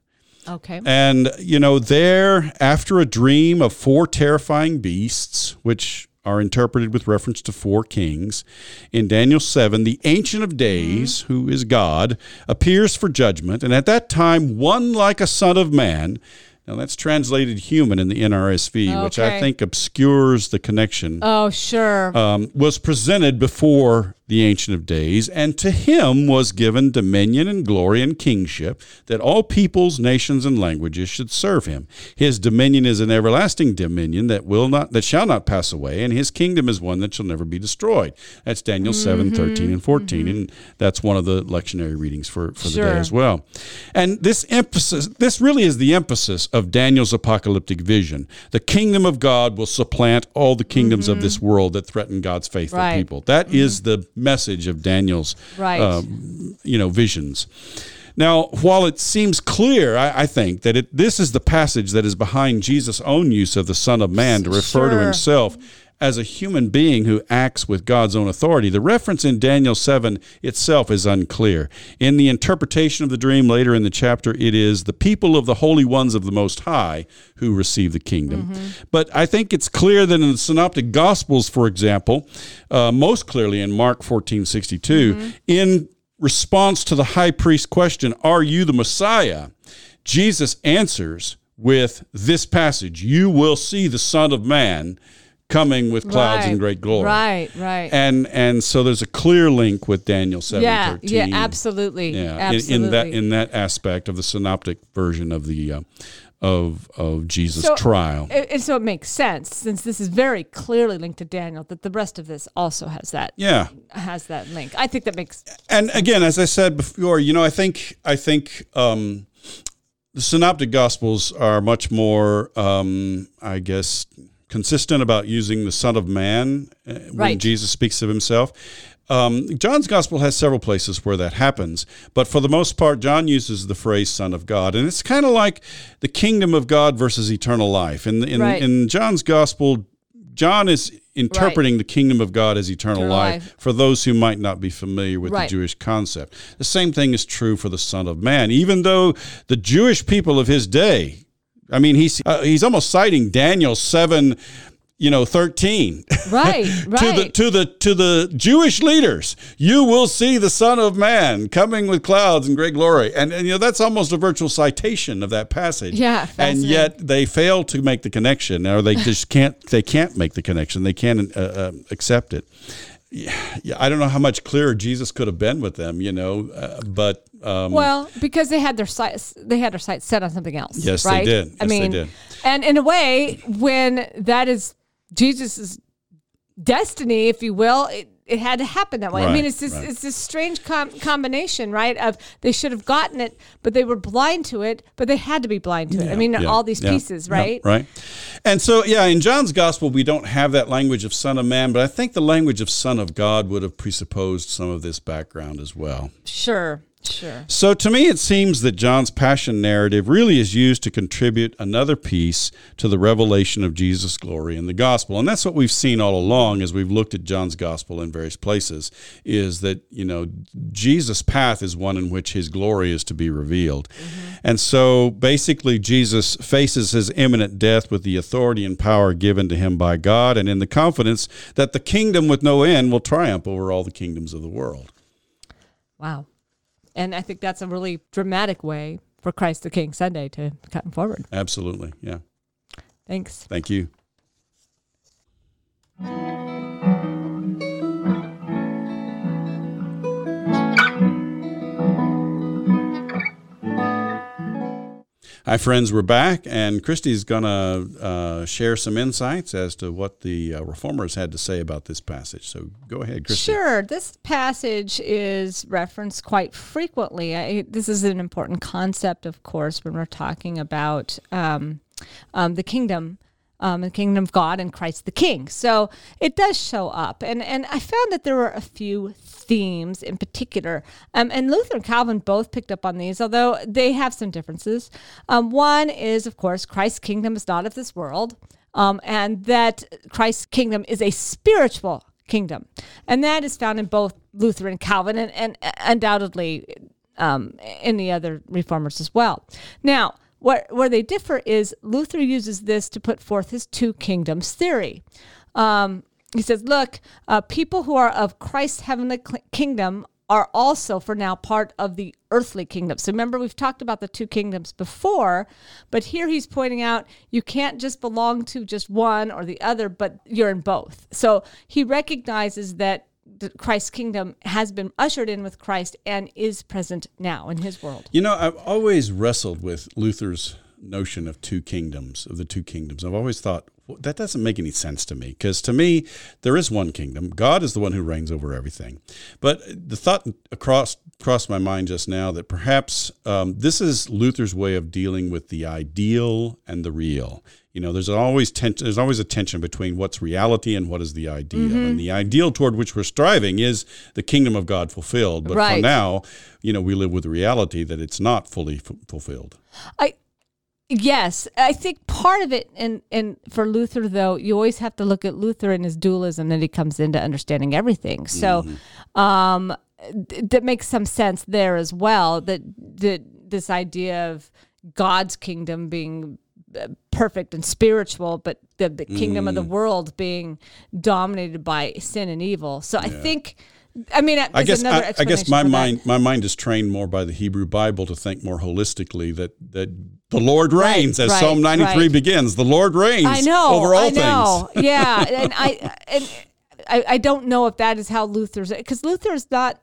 [SPEAKER 1] Okay.
[SPEAKER 2] And, you know, there, after a dream of four terrifying beasts, which are interpreted with reference to four kings, in Daniel 7, the Ancient of Days, who is God, appears for judgment. And at that time, one like a son of man, now that's translated human in the NRSV, which I think obscures the connection
[SPEAKER 1] Oh, sure.
[SPEAKER 2] um, was presented before the Ancient of Days, and to him was given dominion and glory and kingship, that all peoples, nations, and languages should serve him. His dominion is an everlasting dominion that will not that shall not pass away, and his kingdom is one that shall never be destroyed. That's Daniel seven mm-hmm. thirteen and 14 mm-hmm. and that's one of the lectionary readings for, for the
[SPEAKER 1] Sure.
[SPEAKER 2] day as well. And this emphasis, this really is the emphasis of Daniel's apocalyptic vision. The kingdom of God will supplant all the kingdoms of this mm-hmm. world that threaten God's faithful
[SPEAKER 1] Right.
[SPEAKER 2] people. That is the message of Daniel's,
[SPEAKER 1] Right.
[SPEAKER 2] um, you know, visions. Now, while it seems clear, I, I think that it, this is the passage that is behind Jesus' own use of the Son of Man to refer to himself as a human being who acts with God's own authority. The reference in Daniel 7 itself is unclear. In the interpretation of the dream later in the chapter, it is the people of the holy ones of the Most High who receive the kingdom. But I think it's clear that in the Synoptic Gospels, for example, uh, most clearly in Mark 14 62, in response to the high priest question, Are you the Messiah? Jesus answers with this passage You will see the Son of Man coming with clouds
[SPEAKER 1] right.
[SPEAKER 2] and great glory.
[SPEAKER 1] Right, right.
[SPEAKER 2] And and so there's a clear link with Daniel seven
[SPEAKER 1] yeah,
[SPEAKER 2] thirteen.
[SPEAKER 1] yeah, absolutely.
[SPEAKER 2] Yeah, in-
[SPEAKER 1] absolutely.
[SPEAKER 2] In, that in that aspect of the synoptic version of the uh, of of Jesus'
[SPEAKER 1] So-
[SPEAKER 2] trial.
[SPEAKER 1] And and so it makes sense since this is very clearly linked to Daniel that the rest of this also has that
[SPEAKER 2] Yeah.
[SPEAKER 1] has that link. I think that makes
[SPEAKER 2] and again, as I said before, you know, I think I think um, the synoptic gospels are much more, um, I guess, consistent about using the Son of Man uh, when
[SPEAKER 1] Right.
[SPEAKER 2] Jesus speaks of himself. Um, John's gospel has several places where that happens, but for the most part, John uses the phrase "Son of God," and it's kind of like the kingdom of God versus eternal life. In in,
[SPEAKER 1] Right.
[SPEAKER 2] in John's gospel, John is interpreting the kingdom of God as eternal,
[SPEAKER 1] Eternal
[SPEAKER 2] life,
[SPEAKER 1] life.
[SPEAKER 2] for those who might not be familiar with
[SPEAKER 1] Right.
[SPEAKER 2] the Jewish concept. The same thing is true for the Son of Man, even though the Jewish people of his day, I mean, he's uh, he's almost citing Daniel seven, you know, thirteen.
[SPEAKER 1] right, right. [LAUGHS]
[SPEAKER 2] to the to the to the Jewish leaders, you will see the Son of Man coming with clouds and great glory, and, and you know that's almost a virtual citation of that passage.
[SPEAKER 1] Yeah,
[SPEAKER 2] and yet they fail to make the connection, or they just can't. They can't make the connection. They can't uh, uh, accept it. Yeah, yeah, I don't know how much clearer Jesus could have been with them, you know, uh, but um,
[SPEAKER 1] well, because they had their sights, they had their sights set on something else.
[SPEAKER 2] Yes, they
[SPEAKER 1] right?
[SPEAKER 2] did.
[SPEAKER 1] I
[SPEAKER 2] Yes, they
[SPEAKER 1] mean,
[SPEAKER 2] did.
[SPEAKER 1] and in a way, when that is Jesus's destiny, if you will, it, it had to happen that way. I mean, it's this
[SPEAKER 2] right.
[SPEAKER 1] it's this strange com- combination, right? Of they should have gotten it, but they were blind to it, but they had to be blind to it. I mean,
[SPEAKER 2] Yeah,
[SPEAKER 1] all these
[SPEAKER 2] yeah,
[SPEAKER 1] pieces,
[SPEAKER 2] yeah,
[SPEAKER 1] right?
[SPEAKER 2] right. And so, yeah, in John's gospel, we don't have that language of Son of Man, but I think the language of Son of God would have presupposed some of this background as well.
[SPEAKER 1] Sure, Sure.
[SPEAKER 2] So to me, it seems that John's passion narrative really is used to contribute another piece to the revelation of Jesus' glory in the gospel, and that's what we've seen all along as we've looked at John's gospel in various places. Is that you know Jesus' path is one in which His glory is to be revealed, mm-hmm. and so basically Jesus faces His imminent death with the authority and power given to Him by God, and in the confidence that the kingdom with no end will triumph over all the kingdoms of the world.
[SPEAKER 1] Wow. And I think that's a really dramatic way for Christ the King Sunday to come forward.
[SPEAKER 2] Absolutely. Yeah.
[SPEAKER 1] Thanks.
[SPEAKER 2] Thank you. Hi, friends. We're back, and Christy's going to uh, share some insights as to what the uh, reformers had to say about this passage. So go ahead, Christy.
[SPEAKER 1] Sure. This passage is referenced quite frequently. I, this is an important concept, of course, when we're talking about um, um, the kingdom um, the kingdom of God and Christ the King. So it does show up. And, and I found that there were a few themes in particular. Um, and Luther and Calvin both picked up on these, although they have some differences. Um, one is, of course, Christ's kingdom is not of this world, um, and that Christ's kingdom is a spiritual kingdom. And that is found in both Luther and Calvin, and, and undoubtedly um, in the other reformers as well. Now, where, where they differ is Luther uses this to put forth his two kingdoms theory. Um, he says, look, uh, people who are of Christ's heavenly kingdom are also for now part of the earthly kingdom. So remember, we've talked about the two kingdoms before, but here he's pointing out you can't just belong to just one or the other, but you're in both. So he recognizes that Christ's kingdom has been ushered in with Christ and is present now in his world.
[SPEAKER 2] You know, I've always wrestled with Luther's notion of two kingdoms, of the two kingdoms. I've always thought well, that doesn't make any sense to me because to me, there is one kingdom. God is the one who reigns over everything. But the thought across crossed my mind just now that perhaps um, this is Luther's way of dealing with the ideal and the real. You know, there's always tension. There's always a tension between what's reality and what is the ideal. Mm-hmm. And the ideal toward which we're striving is the kingdom of God fulfilled. But right. for now, you know, we live with the reality that it's not fully f- fulfilled.
[SPEAKER 1] I Yes, I think part of it, and and for Luther though, you always have to look at Luther and his dualism that he comes into understanding everything. So, mm-hmm. um, th- that makes some sense there as well. That that this idea of God's kingdom being perfect and spiritual, but the, the kingdom mm. of the mm. world being dominated by sin and evil. So yeah. I think I mean, I guess I,
[SPEAKER 2] I, guess my mind my mind is trained more by the Hebrew Bible to think more holistically that that the Lord reigns right, as right, Psalm ninety three right. begins. The Lord reigns. I know over all I know.
[SPEAKER 1] things. yeah, and [LAUGHS] I and I, I don't know if that is how Luther's because Luther is not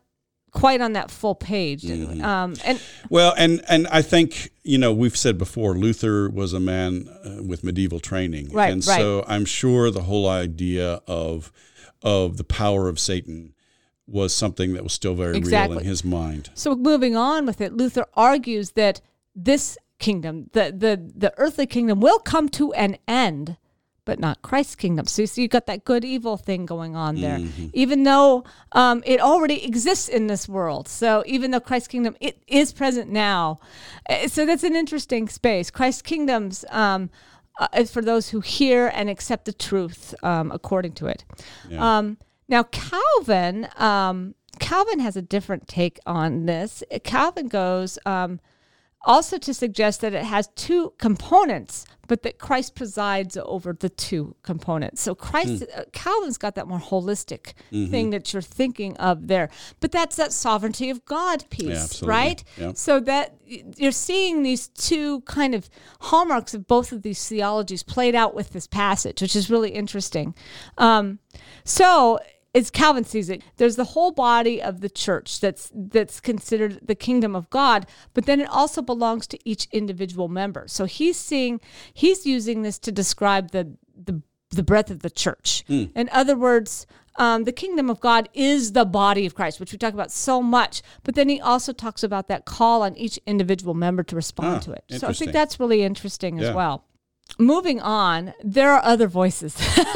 [SPEAKER 1] quite on that full page. Mm-hmm. Um, and
[SPEAKER 2] well, and and I think you know we've said before Luther was a man uh, with medieval training,
[SPEAKER 1] right?
[SPEAKER 2] And
[SPEAKER 1] right.
[SPEAKER 2] so I'm sure the whole idea of of the power of Satan was something that was still very exactly. real in his mind.
[SPEAKER 1] So moving on with it, Luther argues that this kingdom, the the the earthly kingdom, will come to an end, but not Christ's kingdom. So you see, you got that good evil thing going on there, mm-hmm. even though um, it already exists in this world. So even though Christ's kingdom it is present now, eh, so that's an interesting space. Christ's kingdoms. Um, uh, for those who hear and accept the truth um, according to it. Yeah. Um, now, Calvin, um, Calvin has a different take on this. Calvin goes um, also to suggest that it has two components, but that Christ presides over the two components. So Christ, mm. uh, Calvin's got that more holistic mm-hmm. thing that you're thinking of there. But that's that sovereignty of God piece, yeah, right? Yep. So that you're seeing these two kind of hallmarks of both of these theologies played out with this passage, which is really interesting. Um, so as Calvin sees it, there's the whole body of the church that's that's considered the kingdom of God, but then it also belongs to each individual member. So he's seeing he's using this to describe the the the breadth of the church. Mm. In other words, um, the kingdom of God is the body of Christ, which we talk about so much. But then he also talks about that call on each individual member to respond ah, to it. So I think that's really interesting yeah. as well. Moving on, there are other voices.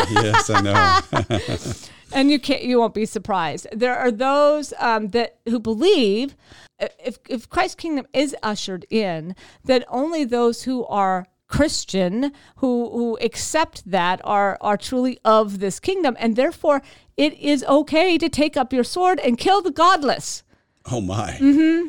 [SPEAKER 2] yes, I know. [LAUGHS] [LAUGHS]
[SPEAKER 1] and you can't you won't be surprised. There are those um, that who believe if if Christ's kingdom is ushered in, that only those who are Christian who who accept that are are truly of this kingdom, and therefore it is okay to take up your sword and kill the godless.
[SPEAKER 2] Oh my. Mm-hmm.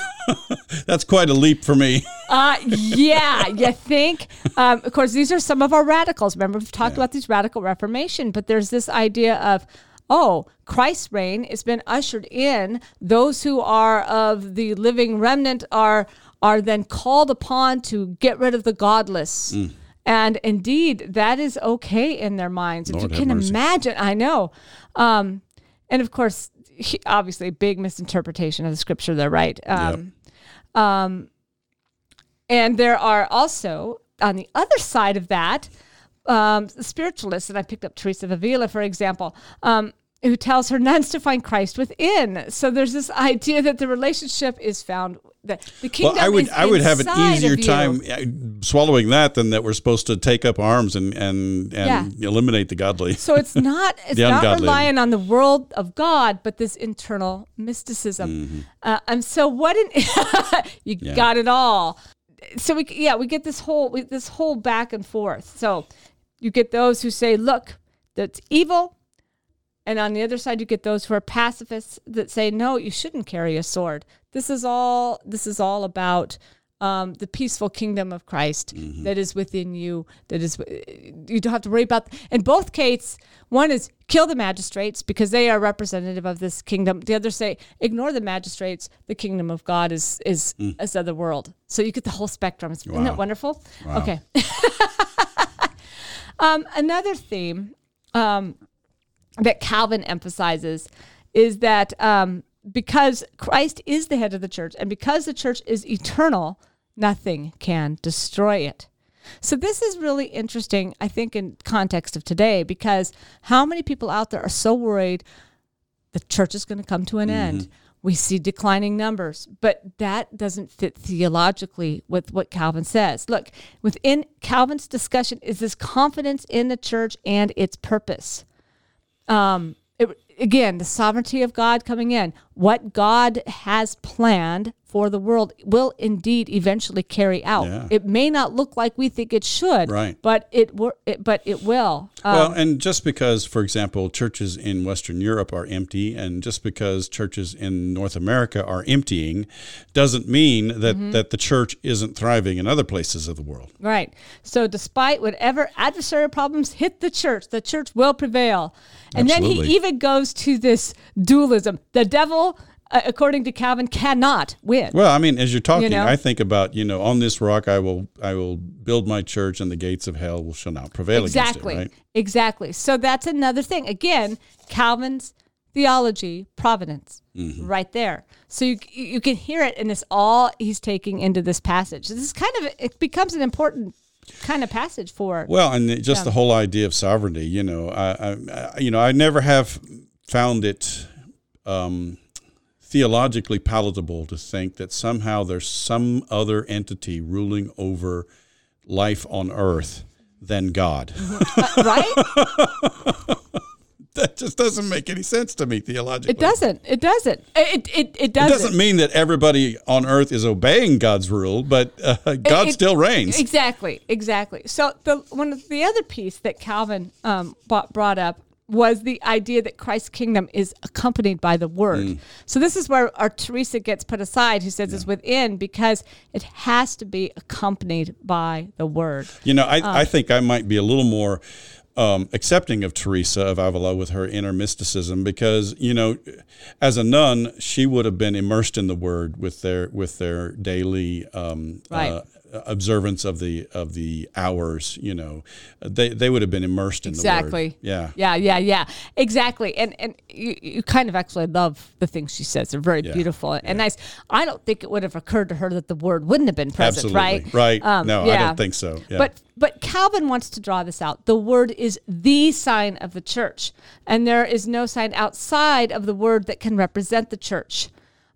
[SPEAKER 2] [LAUGHS] [LAUGHS] That's quite a leap for me.
[SPEAKER 1] Uh, yeah, you think? Um, of course, these are some of our radicals. Remember, we've talked yeah. about these radical Reformation, but there's this idea of, oh, Christ's reign has been ushered in. Those who are of the living remnant are are then called upon to get rid of the godless. Mm. And indeed, that is okay in their minds. Lord if you can imagine, I know. Um, and of course, obviously, a big misinterpretation of the scripture there, right? Um, yep. Um, and there are also, on the other side of that, um, spiritualists, and I picked up Teresa of Avila, for example, um, who tells her nuns to find Christ within. So there's this idea that the relationship is found that the kingdom well,
[SPEAKER 2] I would I would have an easier time
[SPEAKER 1] uh,
[SPEAKER 2] swallowing that than that we're supposed to take up arms and and, and yeah. eliminate the godly.
[SPEAKER 1] So it's [LAUGHS] not it's not relying on the world of God, but this internal mysticism. Mm-hmm. Uh, and so what? In, [LAUGHS] you yeah. got it all so we yeah we get this whole we, this whole back and forth. So you get those who say, "Look, that's evil," and on the other side, you get those who are pacifists that say, "No, you shouldn't carry a sword. This is all this is all about." Um, the peaceful kingdom of Christ mm-hmm. that is within you. That is, you don't have to worry about. In both cases, one is kill the magistrates because they are representative of this kingdom. The other say ignore the magistrates. The kingdom of God is is mm. is of the world. So you get the whole spectrum. Isn't that wonderful? Wow. Okay. [LAUGHS] um, another theme um, that Calvin emphasizes is that um, because Christ is the head of the church and because the church is eternal, nothing can destroy it. So this is really interesting, I think, in context of today, because how many people out there are so worried the church is going to come to an mm-hmm. end? We see declining numbers, but that doesn't fit theologically with what Calvin says. Look, within Calvin's discussion is this confidence in the church and its purpose. Um, it, again, the sovereignty of God coming in. What God has planned for the world will indeed eventually carry out. Yeah. It may not look like we think it should,
[SPEAKER 2] right.
[SPEAKER 1] but it, it but it will.
[SPEAKER 2] Um, well, and just because, for example, churches in Western Europe are empty, and just because churches in North America are emptying, doesn't mean that mm-hmm. that the church isn't thriving in other places of the world.
[SPEAKER 1] Right. So, despite whatever adversarial problems hit the church, the church will prevail. And Absolutely. then he even goes to this dualism: the devil according to Calvin, cannot win.
[SPEAKER 2] Well, I mean, as you're talking, you know? I think about you know, on this rock I will I will build my church, and the gates of hell will shall not prevail
[SPEAKER 1] exactly.
[SPEAKER 2] against it. Right?
[SPEAKER 1] Exactly. So that's another thing. Again, Calvin's theology, providence, mm-hmm. right there. So you you can hear it, and it's all he's taking into this passage. This is kind of it becomes an important kind of passage for
[SPEAKER 2] well and just yeah. the whole idea of sovereignty you know I, I, you know i never have found it um, theologically palatable to think that somehow there's some other entity ruling over life on earth than God.
[SPEAKER 1] Uh, right? [LAUGHS]
[SPEAKER 2] that just doesn't make any sense to me theologically.
[SPEAKER 1] It doesn't. It doesn't. It it, it doesn't.
[SPEAKER 2] It doesn't mean that everybody on earth is obeying God's rule, but uh, God it, still reigns.
[SPEAKER 1] Exactly. Exactly. So the one of the other piece that Calvin um, brought up was the idea that Christ's kingdom is accompanied by the word. Mm. So this is where our Teresa gets put aside, who says yeah. it's within because it has to be accompanied by the word.
[SPEAKER 2] You know, I, um, I think I might be a little more um, accepting of Teresa of Avila with her inner mysticism because you know, as a nun, she would have been immersed in the Word with their with their daily um, right. uh, observance of the of the hours you know they they would have been immersed in
[SPEAKER 1] exactly.
[SPEAKER 2] the word exactly. yeah
[SPEAKER 1] yeah yeah yeah exactly and and you, you kind of actually love the things she says they're very yeah. beautiful and nice i don't think it would have occurred to her that the word wouldn't have been present
[SPEAKER 2] Absolutely.
[SPEAKER 1] right
[SPEAKER 2] right um, no yeah. i don't think so
[SPEAKER 1] yeah. but but calvin wants to draw this out the word is the sign of the church and there is no sign outside of the word that can represent the church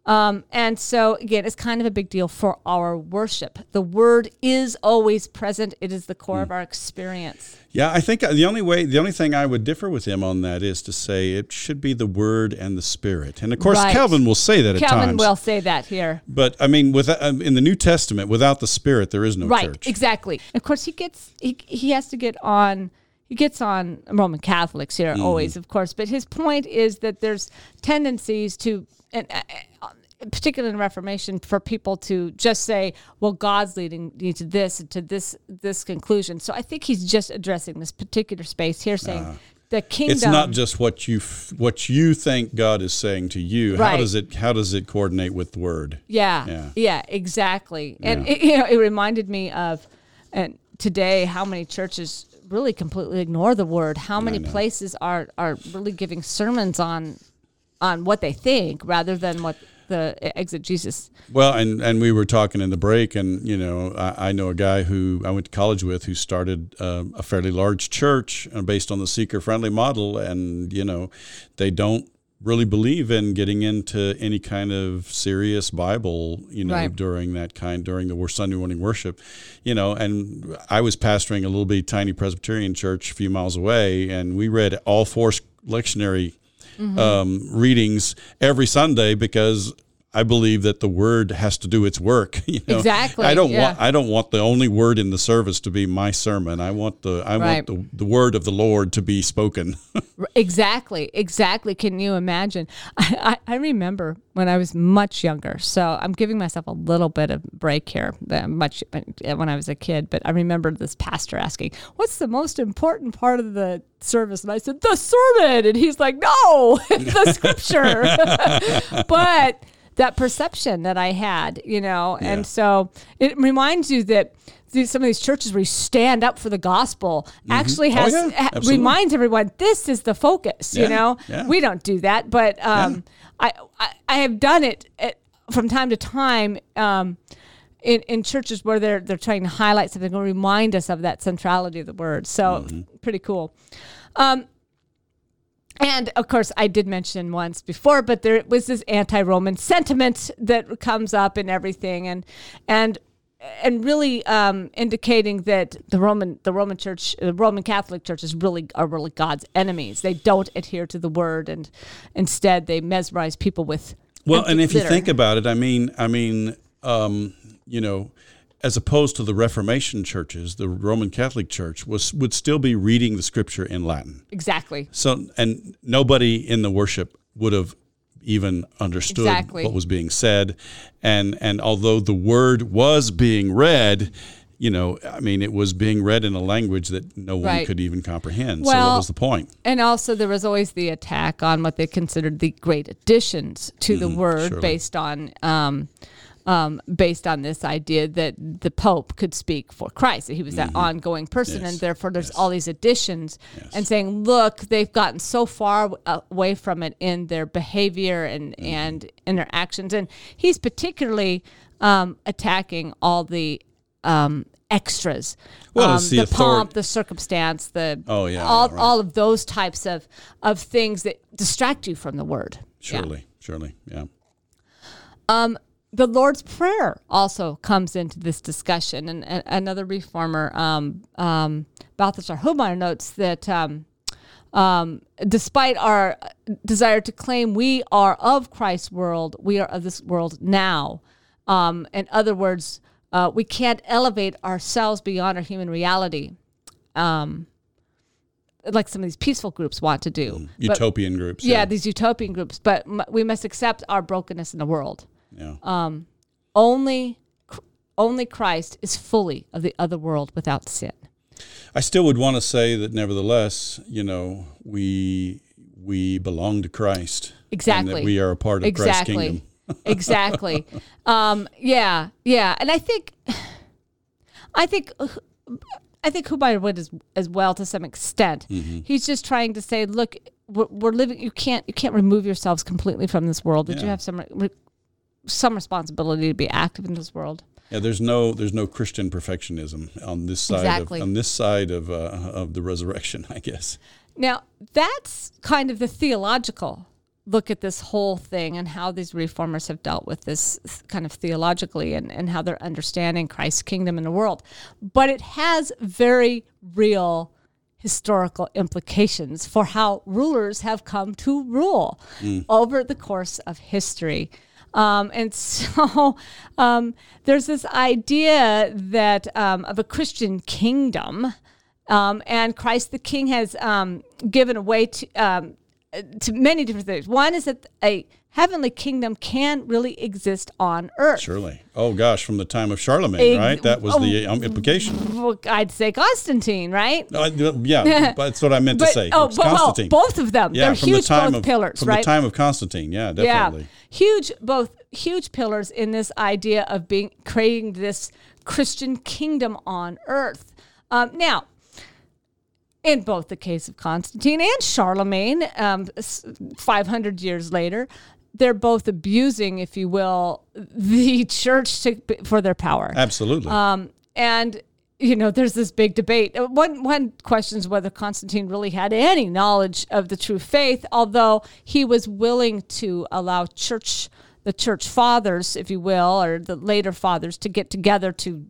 [SPEAKER 1] Um, and so, again, it's kind of a big deal for our worship. The word is always present, it is the core of our experience.
[SPEAKER 2] Yeah, I think the only way, the only thing I would differ with him on that is to say it should be the Word and the Spirit. And of course,
[SPEAKER 1] Right.
[SPEAKER 2] Calvin will say that at
[SPEAKER 1] Calvin
[SPEAKER 2] times.
[SPEAKER 1] will say that here.
[SPEAKER 2] But I mean, with um, in the New Testament, without the Spirit, there is no
[SPEAKER 1] right
[SPEAKER 2] church.
[SPEAKER 1] exactly of course he gets he, he has to get on he gets on roman catholics here
[SPEAKER 2] Mm-hmm.
[SPEAKER 1] always of course but his point is that there's tendencies to and uh, uh, particularly in reformation for people to just say well god's leading you to this and to this this conclusion so i think he's just addressing this particular space here saying the kingdom
[SPEAKER 2] Uh, It's not just what you f- what you think God is saying to you. How does it how does it coordinate with the Word?
[SPEAKER 1] Yeah,
[SPEAKER 2] Yeah.
[SPEAKER 1] yeah, exactly. And
[SPEAKER 2] Yeah.
[SPEAKER 1] it, you know, it reminded me of, and today how many churches really completely ignore the word. How many places are are really giving sermons on on what they think rather than what the exegesis.
[SPEAKER 2] Well, and and we were talking in the break, and you know, I, I know a guy who I went to college with who started uh, a fairly large church uh, based on the seeker friendly model, and you know, they don't really believe in getting into any kind of serious Bible, you know,
[SPEAKER 1] Right.
[SPEAKER 2] during that kind during the Sunday morning worship, you know. And I was pastoring a little bitty tiny Presbyterian church a few miles away, and we read all four lectionary um, readings every Sunday because I believe that the word has to do its work. [LAUGHS] You know?
[SPEAKER 1] Exactly,
[SPEAKER 2] I don't
[SPEAKER 1] yeah.
[SPEAKER 2] want I don't want the only word in the service to be my sermon. I want the I
[SPEAKER 1] Right.
[SPEAKER 2] want the, the word of the Lord to be spoken. [LAUGHS]
[SPEAKER 1] Exactly, exactly. Can you imagine? [LAUGHS] I, I, I remember when I was much younger. So I'm giving myself a little bit of break here. Much uh, when I was a kid, but I remember this pastor asking, "What's the most important part of the service?" And I said, "The sermon." And he's like, "No, the scripture." but that perception that I had, you know,
[SPEAKER 2] Yeah.
[SPEAKER 1] and so it reminds you that. These, some of these churches where you stand up for the gospel actually
[SPEAKER 2] Oh, yeah,
[SPEAKER 1] ha- reminds everyone this is the focus. You know,
[SPEAKER 2] yeah.
[SPEAKER 1] we don't do that, but um, I, I I have done it at, from time to time. Um, in, in churches where they're they're trying to highlight something or remind us of that centrality of the word. So
[SPEAKER 2] Mm-hmm.
[SPEAKER 1] pretty cool. Um, and of course, I did mention once before, but there was this anti-Roman sentiment that comes up in everything, and and and really um, indicating that the Roman the Roman Church, the Roman Catholic Church, is really are really God's enemies. They don't adhere to the word, and instead they mesmerize people with.
[SPEAKER 2] Well, and if you think about it, I mean, I mean, um, you know, as opposed to the Reformation churches, the Roman Catholic Church was would still be reading the Scripture in Latin.
[SPEAKER 1] exactly,
[SPEAKER 2] So, and nobody in the worship would have even understood
[SPEAKER 1] Exactly.
[SPEAKER 2] what was being said, and and although the word was being read. You know, I mean, it was being read in a language that no one
[SPEAKER 1] Right.
[SPEAKER 2] could even comprehend. so,
[SPEAKER 1] Well,
[SPEAKER 2] what was the point?
[SPEAKER 1] And also, there was always the attack on what they considered the great additions to the word,
[SPEAKER 2] Mm-hmm. surely.
[SPEAKER 1] based on um, um, based on this idea that the Pope could speak for Christ, that he was that ongoing person,
[SPEAKER 2] Mm-hmm. Yes.
[SPEAKER 1] and therefore there's
[SPEAKER 2] Yes.
[SPEAKER 1] all these additions,
[SPEAKER 2] Yes.
[SPEAKER 1] and saying, look, they've gotten so far uh, away from it in their behavior and
[SPEAKER 2] Mm-hmm.
[SPEAKER 1] and in their actions, and he's particularly um, attacking all the um, extras.
[SPEAKER 2] Well,
[SPEAKER 1] um,
[SPEAKER 2] the
[SPEAKER 1] the
[SPEAKER 2] author-
[SPEAKER 1] pomp, the circumstance, the
[SPEAKER 2] Oh, yeah,
[SPEAKER 1] all,
[SPEAKER 2] yeah, right.
[SPEAKER 1] all of those types of of things that distract you from the word. Yeah.
[SPEAKER 2] Surely, surely, yeah.
[SPEAKER 1] The Lord's Prayer also comes into this discussion, and, a- another reformer, um, um, Balthasar Hubmeier, notes that um, um, despite our desire to claim we are of Christ's world, we are of this world now. Um, in other words, uh, we can't elevate ourselves beyond our human reality. Um, like some of these peaceful groups want to do. But-
[SPEAKER 2] Utopian groups.
[SPEAKER 1] yeah, these utopian groups, but m- we must accept our brokenness in the world.
[SPEAKER 2] Yeah.
[SPEAKER 1] Only, only Christ is fully of the other world without sin.
[SPEAKER 2] I still would want to say that, nevertheless, you know, we we belong to Christ. And
[SPEAKER 1] Exactly.
[SPEAKER 2] that we are a part of Christ's
[SPEAKER 1] exactly,
[SPEAKER 2] kingdom. [LAUGHS]
[SPEAKER 1] exactly. Um, yeah, yeah, and I think, I think, I think Hubmeier would as as well to some extent.
[SPEAKER 2] Mm-hmm.
[SPEAKER 1] He's just trying to say, look, we're, we're living. You can't you can't remove yourselves completely from this world. That you have some re- some responsibility to be active in this world.
[SPEAKER 2] Yeah, there's no there's no Christian perfectionism on this side
[SPEAKER 1] Exactly.
[SPEAKER 2] of on this side of uh, of the resurrection, [LAUGHS] I guess.
[SPEAKER 1] Now, that's kind of the theological look at this whole thing and how these reformers have dealt with this kind of theologically and, and how they're understanding Christ's kingdom in the world. But it has very real historical implications for how rulers have come to rule over the course of history. Um, and [LAUGHS] so um, there's this idea that um, of a Christian kingdom, um, and Christ the King has um, given away to to many different things. One is that a heavenly kingdom can really exist on earth.
[SPEAKER 2] Surely. Oh gosh, from the time of Charlemagne,
[SPEAKER 1] Ex-
[SPEAKER 2] right? That was the
[SPEAKER 1] oh,
[SPEAKER 2] um, implication.
[SPEAKER 1] Well, I'd say Constantine, right?
[SPEAKER 2] Uh, yeah, [LAUGHS] that's what I meant to say.
[SPEAKER 1] oh, but, well, both of them.
[SPEAKER 2] yeah,
[SPEAKER 1] They're
[SPEAKER 2] from
[SPEAKER 1] huge
[SPEAKER 2] the time
[SPEAKER 1] both
[SPEAKER 2] of
[SPEAKER 1] pillars,
[SPEAKER 2] from
[SPEAKER 1] right?
[SPEAKER 2] the time of Constantine. Yeah, definitely.
[SPEAKER 1] Yeah, huge, both huge pillars in this idea of being creating this Christian kingdom on earth. Um, now, in both the case of Constantine and Charlemagne, um, 500 years later, they're both abusing, if you will, the [LAUGHS] church to, for their power.
[SPEAKER 2] Absolutely.
[SPEAKER 1] Um, and you know, there's this big debate. Uh, One one questions whether Constantine really had any knowledge of the true faith, although he was willing to allow church, the church fathers, if you will, or the later fathers, to get together to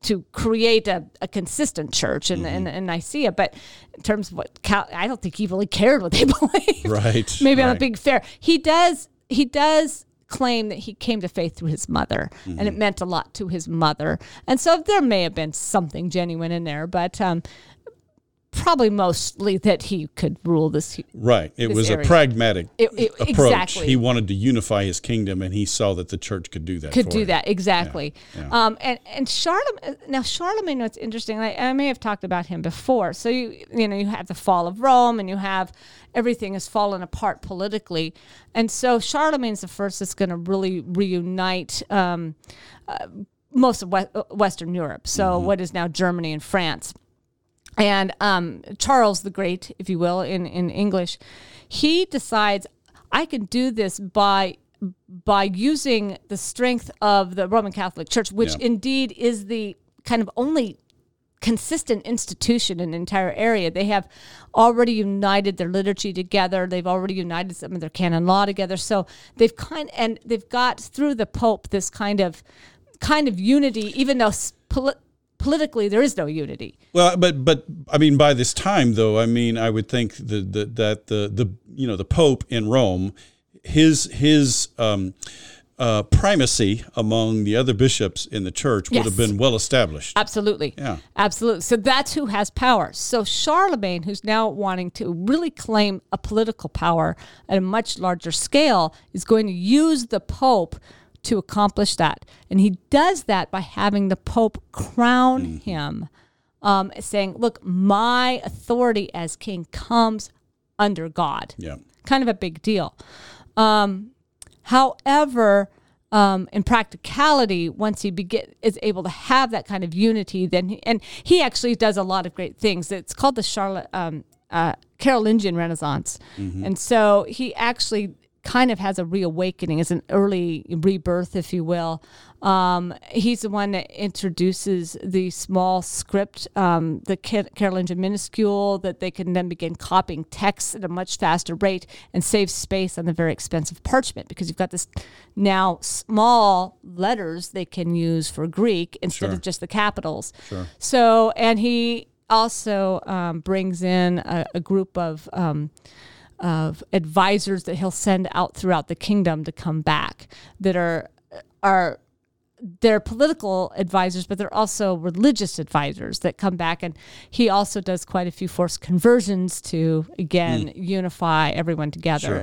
[SPEAKER 1] to create a, a consistent church in, in, in Nicaea. But in terms of what I don't think he really cared what they [LAUGHS] believed
[SPEAKER 2] right.
[SPEAKER 1] maybe on a
[SPEAKER 2] right.
[SPEAKER 1] big fair. He does he does claim that he came to faith through his mother, and
[SPEAKER 2] Mm-hmm.
[SPEAKER 1] it meant a lot to his mother. And so there may have been something genuine in there, but um, probably mostly that he could rule this.
[SPEAKER 2] Right. It
[SPEAKER 1] this
[SPEAKER 2] was
[SPEAKER 1] area.
[SPEAKER 2] a pragmatic
[SPEAKER 1] It- it-
[SPEAKER 2] approach.
[SPEAKER 1] exactly.
[SPEAKER 2] He wanted to unify his kingdom, and he saw that the church could do that.
[SPEAKER 1] Could do
[SPEAKER 2] him.
[SPEAKER 1] that exactly,
[SPEAKER 2] yeah.
[SPEAKER 1] Um, and and Charlemagne. Now Charlemagne, what's interesting, I, I may have talked about him before. So you you know you have the fall of Rome, and you have everything has fallen apart politically, and so Charlemagne's the first that's going to really reunite. Um, uh, most of West, Western Europe, so what is now Germany and France and um, Charles the Great, if you will, in, in English, he decides I can do this by by using the strength of the Roman Catholic Church, which
[SPEAKER 2] Yeah.
[SPEAKER 1] indeed is the kind of only consistent institution in the entire area. They have already united their liturgy together. They've already united some of their canon law together. So they've kind and they've got through the Pope this kind of kind of unity, even though poli- politically there is no unity.
[SPEAKER 2] Well, but but I mean, by this time, though, I mean, I would think the, the, that the the you know the Pope in Rome, his his um, uh, primacy among the other bishops in the church would
[SPEAKER 1] Yes.
[SPEAKER 2] have been well established.
[SPEAKER 1] Absolutely.
[SPEAKER 2] Yeah.
[SPEAKER 1] Absolutely. So that's who has power. So Charlemagne, who's now wanting to really claim a political power at a much larger scale, is going to use the Pope to accomplish that. And he does that by having the Pope crown him, um, saying, Look, my authority as king comes under God
[SPEAKER 2] Yeah.
[SPEAKER 1] kind of a big deal. Um, however, um, in practicality, once he begin, is able to have that kind of unity, then he, and he actually does a lot of great things. It's called the Charlotte um, uh, Carolingian Renaissance, and so he actually kind of has a reawakening, as an early rebirth, if you will. Um, he's the one that introduces the small script, um, the Ca- Carolingian minuscule, that they can then begin copying text at a much faster rate and save space on the very expensive parchment because you've got this now small letters they can use for Greek instead
[SPEAKER 2] Sure.
[SPEAKER 1] of just the capitals.
[SPEAKER 2] Sure.
[SPEAKER 1] So, and he also um, brings in a, a group of um, of advisors that he'll send out throughout the kingdom to come back that are are they're political advisors, but they're also religious advisors that come back. And he also does quite a few forced conversions to, again, unify everyone together.
[SPEAKER 2] Sure.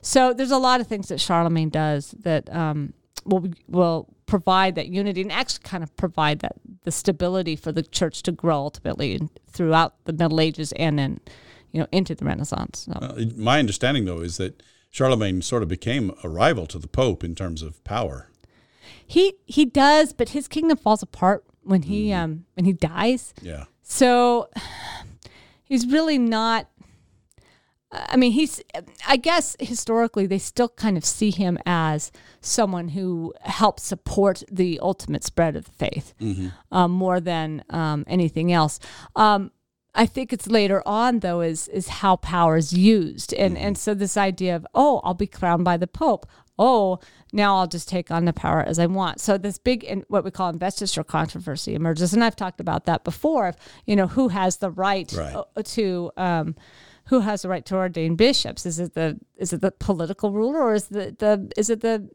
[SPEAKER 1] So there's a lot of things that Charlemagne does that um, will, will provide that unity and actually kind of provide that the stability for the church to grow ultimately throughout the Middle Ages and then, you know, into the Renaissance. So.
[SPEAKER 2] Uh, my understanding, though, is that Charlemagne sort of became a rival to the Pope in terms of power.
[SPEAKER 1] He he does, but his kingdom falls apart when he um when he dies.
[SPEAKER 2] Yeah.
[SPEAKER 1] So he's really not. I mean, he's. I guess historically, they still kind of see him as someone who helped support the ultimate spread of the faith, um, more than um, anything else. Um, I think it's later on though is is how power is used, and and so this idea of oh I'll be crowned by the Pope, oh now I'll just take on the power as I want. So this big in, what we call investiture controversy emerges, and I've talked about that before. Of you know who has the right,
[SPEAKER 2] Right.
[SPEAKER 1] uh, to um, who has the right to ordain bishops? Is it the is it the political ruler or is the the is it the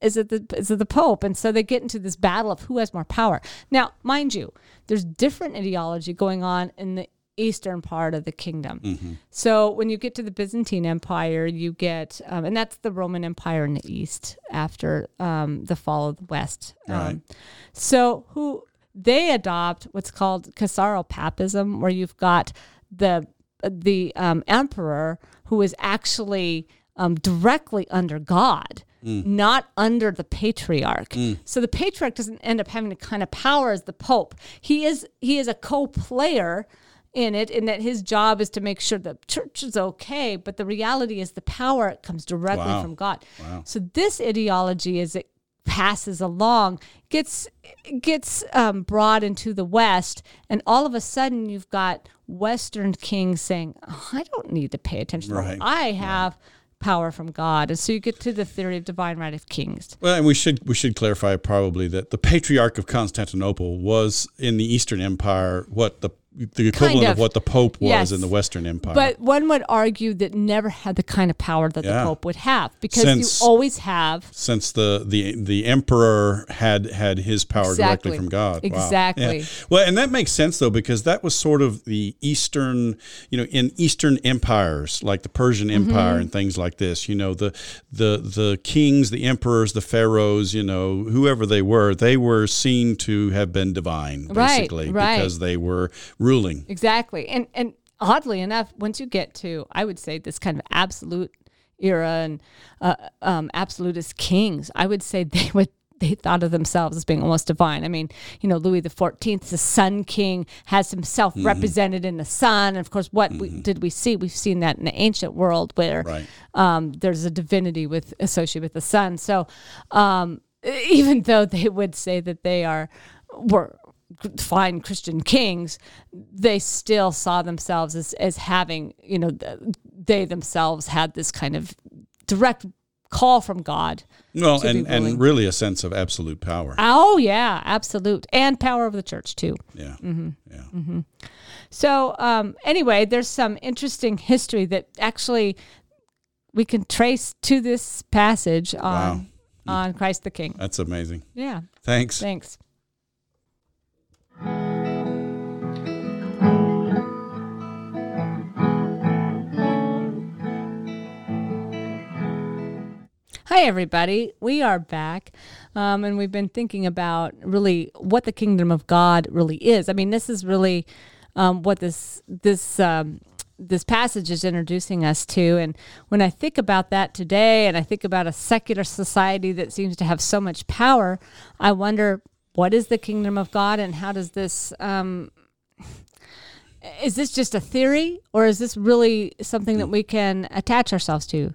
[SPEAKER 1] is it the is it the pope and so they get into this battle of who has more power now mind you there's different ideology going on in the eastern part of the kingdom so when you get to the byzantine empire you get um, and that's the roman empire in the east after um, the fall of the west
[SPEAKER 2] Right.
[SPEAKER 1] um, so who they adopt what's called Caesaropapism, where you've got the the um, emperor who is actually um, directly under God, not under the patriarch. So the patriarch doesn't end up having the kind of power as the pope. He is he is a co-player in it in that his job is to make sure the church is okay but the reality is the power comes directly
[SPEAKER 2] Wow.
[SPEAKER 1] from god. So this ideology as it passes along gets gets um, brought into the west and all of a sudden you've got western kings saying oh, i don't need to pay attention to i have power from god. And so you get to the theory of divine right of kings.
[SPEAKER 2] Well, and we should we should clarify probably that the Patriarch of Constantinople was in the Eastern Empire what the the equivalent of.
[SPEAKER 1] of.
[SPEAKER 2] what the Pope was
[SPEAKER 1] Yes.
[SPEAKER 2] in the Western Empire.
[SPEAKER 1] But one would argue that never had the kind of power that
[SPEAKER 2] Yeah.
[SPEAKER 1] the Pope would have because
[SPEAKER 2] Since-
[SPEAKER 1] you always have
[SPEAKER 2] since the the the emperor had had his power
[SPEAKER 1] Exactly.
[SPEAKER 2] directly from God. Wow.
[SPEAKER 1] Exactly.
[SPEAKER 2] Yeah. Well, and that makes sense though because that was sort of the eastern, you know, in eastern empires like the Persian
[SPEAKER 1] Mm-hmm.
[SPEAKER 2] Empire and things like this. You know, the the the kings, the emperors, the pharaohs, you know, whoever they were, they were seen to have been divine
[SPEAKER 1] Right,
[SPEAKER 2] basically
[SPEAKER 1] right.
[SPEAKER 2] because they were ruling.
[SPEAKER 1] exactly and and oddly enough once you get to I would say this kind of absolute era and uh, um, absolutist kings I would say [LAUGHS] they would they thought of themselves as being almost divine. I mean, you know, Louis the Fourteenth, the Sun King, has himself
[SPEAKER 2] Mm-hmm.
[SPEAKER 1] represented in the sun. And of course, what we, did we see? We've seen that in the ancient world where
[SPEAKER 2] Right.
[SPEAKER 1] um, there's a divinity with associated with the sun. So um, even though they would say that they are were fine Christian kings, they still saw themselves as as having you know they themselves had this kind of direct call from God.
[SPEAKER 2] Well, and, and really a sense of absolute power.
[SPEAKER 1] Oh yeah, absolute, and power of the church too.
[SPEAKER 2] Yeah.
[SPEAKER 1] Mm-hmm.
[SPEAKER 2] Yeah.
[SPEAKER 1] So um, anyway, there's some interesting history that actually we can trace to this passage on on Christ the King.
[SPEAKER 2] That's amazing.
[SPEAKER 1] Yeah,
[SPEAKER 2] Thanks.
[SPEAKER 1] thanks. Hi, everybody. We are back, um, and we've been thinking about really what the kingdom of God really is. I mean, this is really um, what this this um, this passage is introducing us to. And when I think about that today, and I think about a secular society that seems to have so much power, I wonder what is the kingdom of God, and how does this um, is this just a theory, or is this really something that we can attach ourselves to?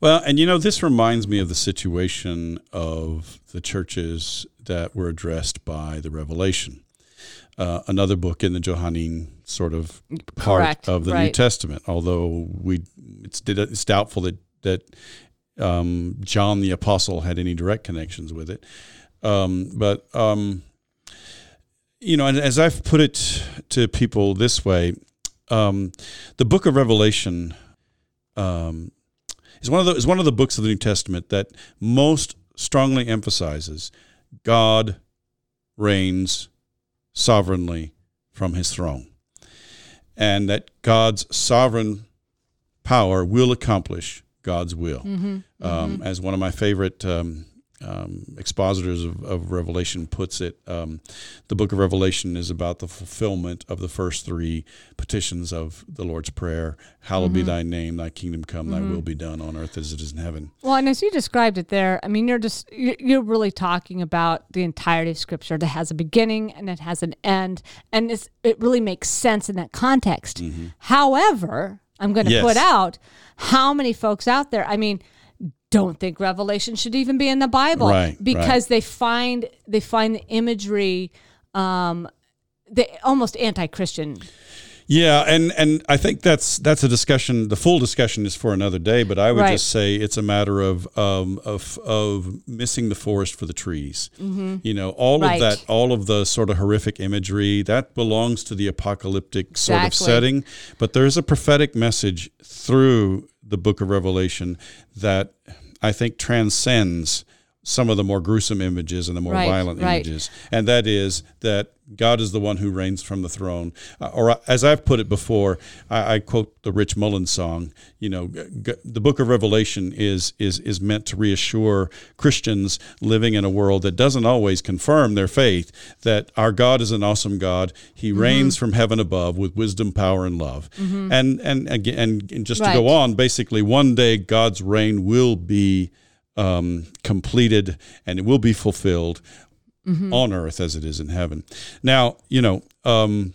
[SPEAKER 2] Well, and you know, this reminds me of the situation of the churches that were addressed by the Revelation, uh, another book in the Johannine sort of part
[SPEAKER 1] Correct,
[SPEAKER 2] of the New. Testament. Although we, it's, it's doubtful that that um, John the Apostle had any direct connections with it. Um, but um, you know, and as I've put it to people this way, um, the Book of Revelation. Um, is one of the is one of the books of the New Testament that most strongly emphasizes God reigns sovereignly from his throne. And that God's sovereign power will accomplish God's will. Um, as one of my favorite um, um, expositors of, of Revelation puts it, um, the book of Revelation is about the fulfillment of the first three petitions of the Lord's Prayer Hallowed be thy name, thy kingdom come, thy will be done on earth as it is in heaven.
[SPEAKER 1] Well, and as you described it there, I mean, you're just you're really talking about the entirety of Scripture that has a beginning and it has an end, and it's, it really makes sense in that context. However, I'm going to
[SPEAKER 2] Yes.
[SPEAKER 1] put out how many folks out there. I mean, don't think Revelation should even be in the Bible,
[SPEAKER 2] Right,
[SPEAKER 1] Because they find they find the imagery. Um, the almost anti-Christian.
[SPEAKER 2] Yeah, and and I think that's that's a discussion. The full discussion is for another day. But I would
[SPEAKER 1] Right.
[SPEAKER 2] just say it's a matter of um, of of missing the forest for the trees. You know, all
[SPEAKER 1] Mm-hmm.
[SPEAKER 2] Of that, all of the sort of horrific imagery that belongs to the apocalyptic sort of setting. But there's a prophetic message through the Book of Revelation that I think transcends some of the more gruesome images and the more
[SPEAKER 1] Right,
[SPEAKER 2] violent
[SPEAKER 1] right.
[SPEAKER 2] images and that is that God is the one who reigns from the throne. Uh, or as I've put it before, I, I quote the Rich Mullins song. You know, g- the Book of Revelation is is is meant to reassure Christians living in a world that doesn't always confirm their faith that our God is an awesome God. He
[SPEAKER 1] Mm-hmm.
[SPEAKER 2] reigns from heaven above with wisdom, power, and love. And and again, and, and just to go on, basically, one day God's reign will be um, completed and it will be fulfilled on earth as it is in heaven. Now, you know, um,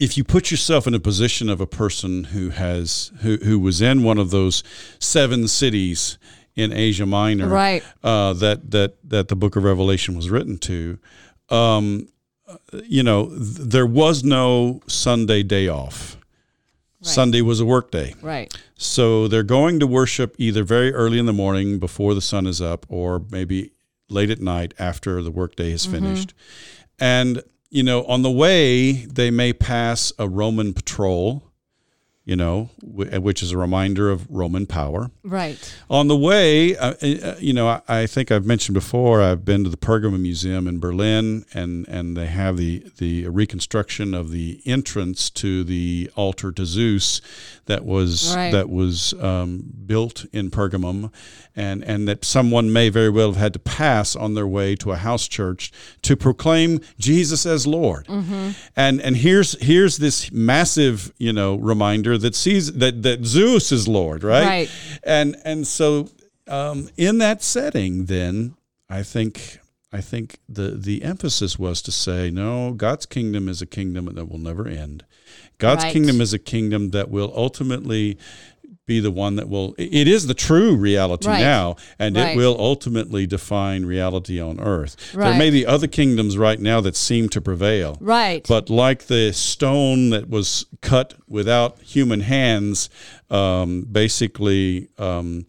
[SPEAKER 2] if you put yourself in a position of a person who has who who was in one of those seven cities in Asia Minor,
[SPEAKER 1] Right.
[SPEAKER 2] uh, that that that the Book of Revelation was written to, um, you know, th- there was no Sunday day off. Sunday was a work day.
[SPEAKER 1] Right.
[SPEAKER 2] So they're going to worship either very early in the morning before the sun is up or maybe late at night after the workday is mm-hmm. finished. And, you know, on the way, they may pass a Roman patrol, you know, wh- which is a reminder of Roman power.
[SPEAKER 1] Right.
[SPEAKER 2] On the way, uh, uh, you know, I, I think I've mentioned before. I've been to the Pergamon Museum in Berlin, and and they have the the reconstruction of the entrance to the altar to Zeus that was
[SPEAKER 1] Right.
[SPEAKER 2] that was um, built in Pergamum, and and that someone may very well have had to pass on their way to a house church to proclaim Jesus as Lord. And and here's here's this massive you know reminder that sees that that Zeus is Lord, right?
[SPEAKER 1] Right.
[SPEAKER 2] And and so um, in that setting, then I think I think the the emphasis was to say no, God's kingdom is a kingdom that will never end. God's
[SPEAKER 1] Right.
[SPEAKER 2] kingdom is a kingdom that will ultimately be the one that will it is the true reality
[SPEAKER 1] Right.
[SPEAKER 2] now and
[SPEAKER 1] Right.
[SPEAKER 2] it will ultimately define reality on earth there may be other kingdoms right now that seem to prevail
[SPEAKER 1] Right.
[SPEAKER 2] but like the stone that was cut without human hands, um, basically um,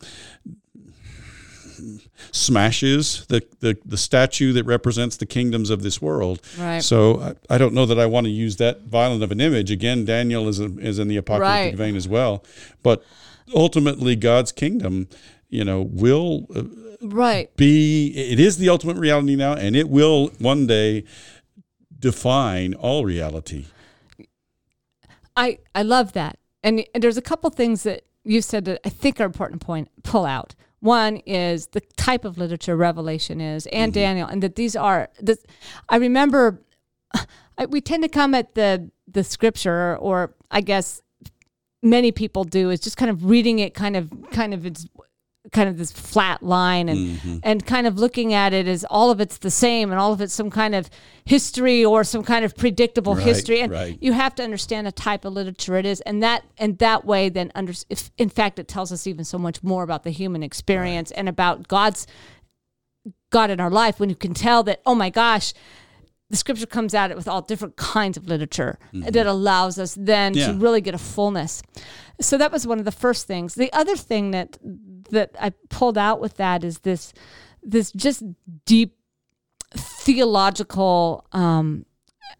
[SPEAKER 2] smashes the, the, the statue that represents the kingdoms of this world.
[SPEAKER 1] Right.
[SPEAKER 2] So I, I don't know that I want to use that violent of an image. Again, Daniel is, is in the apocalyptic
[SPEAKER 1] Right.
[SPEAKER 2] vein as well. But ultimately, God's kingdom, you know, will uh,
[SPEAKER 1] right.
[SPEAKER 2] be it is the ultimate reality now and it will one day define all reality
[SPEAKER 1] I I love that. And, and there's a couple things that you said that I think are important point pull out. One is the type of literature Revelation is, and mm-hmm. Daniel, and that these are. This, I remember I, we tend to come at the the scripture, or I guess many people do, is just kind of reading it, kind of kind of it's kind of this flat line and
[SPEAKER 2] Mm-hmm.
[SPEAKER 1] and kind of looking at it as all of it's the same and all of it's some kind of history or some kind of predictable
[SPEAKER 2] Right,
[SPEAKER 1] history and
[SPEAKER 2] right.
[SPEAKER 1] you have to understand the type of literature it is and that and that way then under if in fact it tells us even so much more about the human experience and about god's god in our life when you can tell that oh my gosh the scripture comes at it with all different kinds of literature that allows us then
[SPEAKER 2] Mm-hmm. Yeah.
[SPEAKER 1] to really get a fullness so that was one of the first things the other thing that that i pulled out with that is this this just deep theological um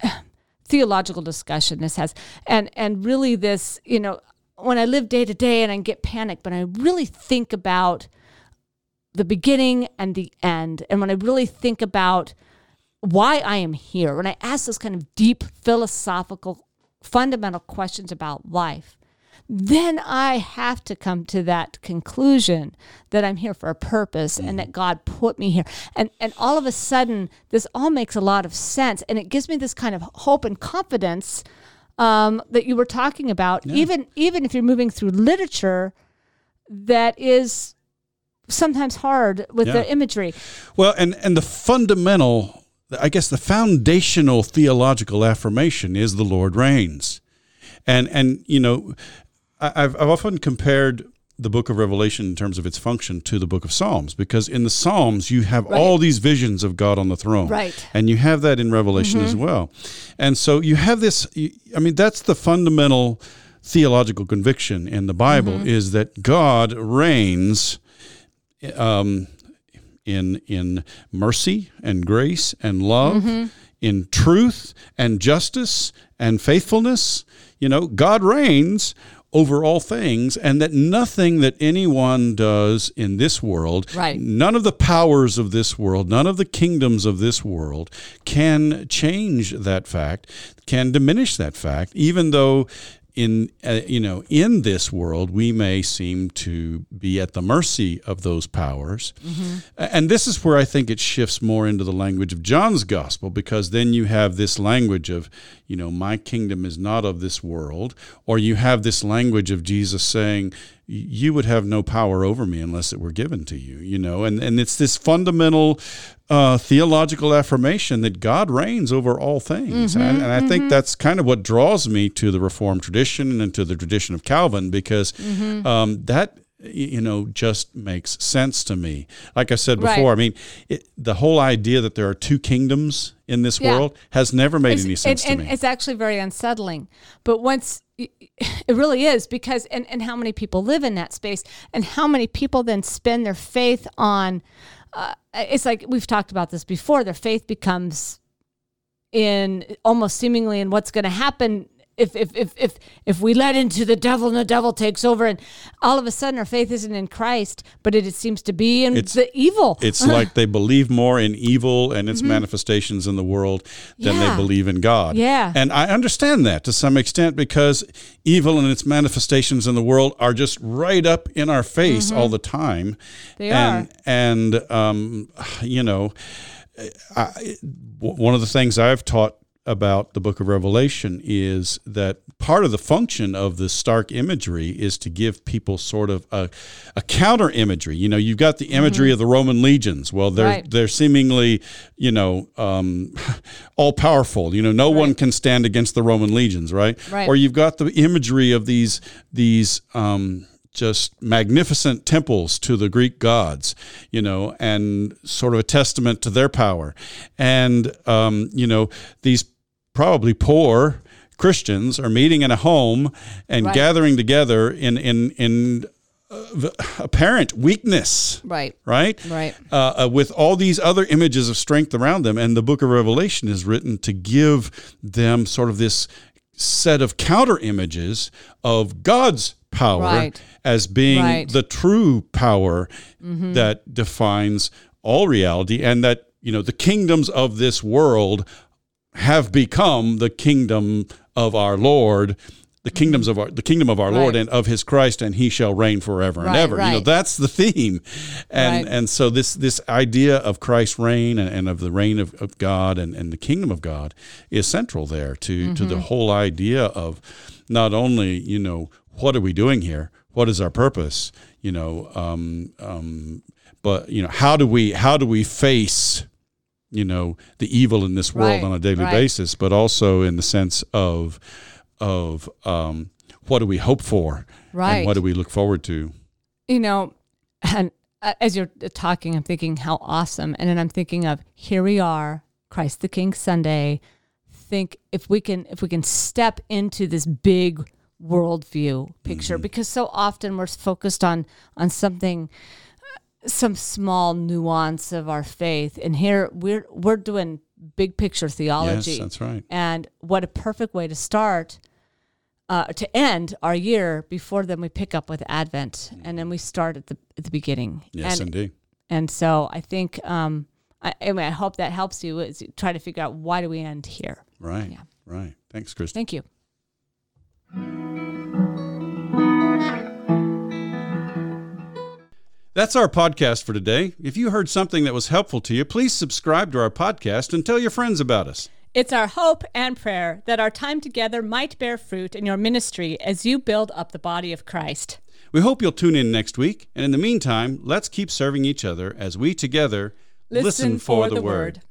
[SPEAKER 1] [SIGHS] theological discussion this has. And and really this you know when i live day to day and i get panicked but i really think about the beginning and the end. And when i really think about why i am here when i ask those kind of deep philosophical fundamental questions about life then I have to come to that conclusion that I'm here for a purpose and that God put me here. And and all of a sudden, this all makes a lot of sense, and it gives me this kind of hope and confidence um, that you were talking about. Even even if you're moving through literature that is sometimes hard with
[SPEAKER 2] Yeah.
[SPEAKER 1] the imagery.
[SPEAKER 2] Well, and and the fundamental, I guess, the foundational theological affirmation is the Lord reigns, and and you know, I've I've often compared the book of Revelation in terms of its function to the book of Psalms because in the Psalms you have all these visions of God on the throne.
[SPEAKER 1] Right.
[SPEAKER 2] And you have that in Revelation as mm-hmm. well. And so you have this I mean that's the fundamental theological conviction in the Bible mm-hmm. is that God reigns um, in in mercy and grace and love, mm-hmm. in truth and justice and faithfulness. You know, God reigns over all things, and that nothing that anyone does in this world,
[SPEAKER 1] Right.
[SPEAKER 2] none of the powers of this world, none of the kingdoms of this world can change that fact, can diminish that fact, even though in uh, you know in this world we may seem to be at the mercy of those powers. A- and this is where i think it shifts more into the language of john's gospel because then you have this language of you know my kingdom is not of this world or you have this language of jesus saying you would have no power over me unless it were given to you you know and and it's this fundamental uh, theological affirmation that God reigns over all things. and, and I think that's kind of what draws me to the Reformed tradition and to the tradition of Calvin because um, that, you know, just makes sense to me. Like I said
[SPEAKER 1] Right.
[SPEAKER 2] before, I mean, it, the whole idea that there are two kingdoms in this
[SPEAKER 1] Yeah.
[SPEAKER 2] world has never made
[SPEAKER 1] It's-
[SPEAKER 2] any sense
[SPEAKER 1] and,
[SPEAKER 2] to
[SPEAKER 1] and
[SPEAKER 2] me.
[SPEAKER 1] it's actually very unsettling. But once [LAUGHS] it really is because and, and how many people live in that space and how many people then spend their faith on uh, it's like we've talked about this before their faith becomes in almost seemingly in what's going to happen if, if if if if we let into the devil and the devil takes over and all of a sudden our faith isn't in Christ but it, it seems to be in
[SPEAKER 2] It's-
[SPEAKER 1] the evil
[SPEAKER 2] It's like they believe more in evil and its manifestations in the world than
[SPEAKER 1] Mm-hmm. Yeah.
[SPEAKER 2] they believe in God.
[SPEAKER 1] Yeah.
[SPEAKER 2] And I understand that to some extent because evil and its manifestations in the world are just right up in our face all the time.
[SPEAKER 1] Mm-hmm. They
[SPEAKER 2] and, And, um, you know, I, one of the things I've taught about the book of Revelation is that part of the function of the stark imagery is to give people sort of a, a counter imagery. You know, you've got the imagery of the Roman legions. Well, they're
[SPEAKER 1] Right.
[SPEAKER 2] they're seemingly, you know, um, [LAUGHS] all powerful. You know, no one can stand against the Roman legions, right?
[SPEAKER 1] Right.
[SPEAKER 2] Or you've got the imagery of these these um, just magnificent temples to the Greek gods, you know, and sort of a testament to their power. And um, you know, these probably poor Christians are meeting in a home and
[SPEAKER 1] Right.
[SPEAKER 2] gathering together in in in uh, apparent weakness
[SPEAKER 1] right
[SPEAKER 2] right?
[SPEAKER 1] Right.
[SPEAKER 2] Uh, uh, with all these other images of strength around them. And the book of Revelation is written to give them sort of this set of counter images of God's power
[SPEAKER 1] Right.
[SPEAKER 2] as being
[SPEAKER 1] Right. Mm-hmm.
[SPEAKER 2] the true power that defines all reality and that, you know, the kingdoms of this world have become the kingdom of our Lord. The kingdoms of our the kingdom of our Lord
[SPEAKER 1] Right.
[SPEAKER 2] and of His Christ, and He shall reign forever and
[SPEAKER 1] Right,
[SPEAKER 2] ever. You know that's the theme, and
[SPEAKER 1] Right.
[SPEAKER 2] and so this this idea of Christ's reign and, and of the reign of, of God and, and the kingdom of God is central there to to
[SPEAKER 1] Mm-hmm.
[SPEAKER 2] the whole idea of not only you know what are we doing here, what is our purpose, you know, um, um, but you know how do we how do we face you know the evil in this world
[SPEAKER 1] Right,
[SPEAKER 2] on a daily
[SPEAKER 1] right.
[SPEAKER 2] basis, but also in the sense of of um, what do we hope for,
[SPEAKER 1] Right.
[SPEAKER 2] and what do we look forward to.
[SPEAKER 1] you know, and uh, as you're talking, I'm thinking how awesome. And then I'm thinking of here we are, Christ the King Sunday. Think if we can if we can step into this big worldview picture, because so often we're focused on on something some small nuance of our faith. And here we're we're doing big picture theology.
[SPEAKER 2] Yes, that's right.
[SPEAKER 1] And what a perfect way to start, uh, to end our year before then we pick up with Advent, and then we start at the at the beginning.
[SPEAKER 2] Yes,
[SPEAKER 1] and,
[SPEAKER 2] indeed.
[SPEAKER 1] and so I think, um, I, I mean, I hope that helps you you try to figure out why do we end here.
[SPEAKER 2] Right.
[SPEAKER 1] Yeah.
[SPEAKER 2] Right. Thanks, Kristen.
[SPEAKER 1] Thank you.
[SPEAKER 2] That's our podcast for today. If you heard something that was helpful to you, please subscribe to our podcast and tell your friends about us.
[SPEAKER 1] It's our hope and prayer that our time together might bear fruit in your ministry as you build up the body of Christ.
[SPEAKER 2] We hope you'll tune in next week. And in the meantime, let's keep serving each other as we together listen, for, the, word.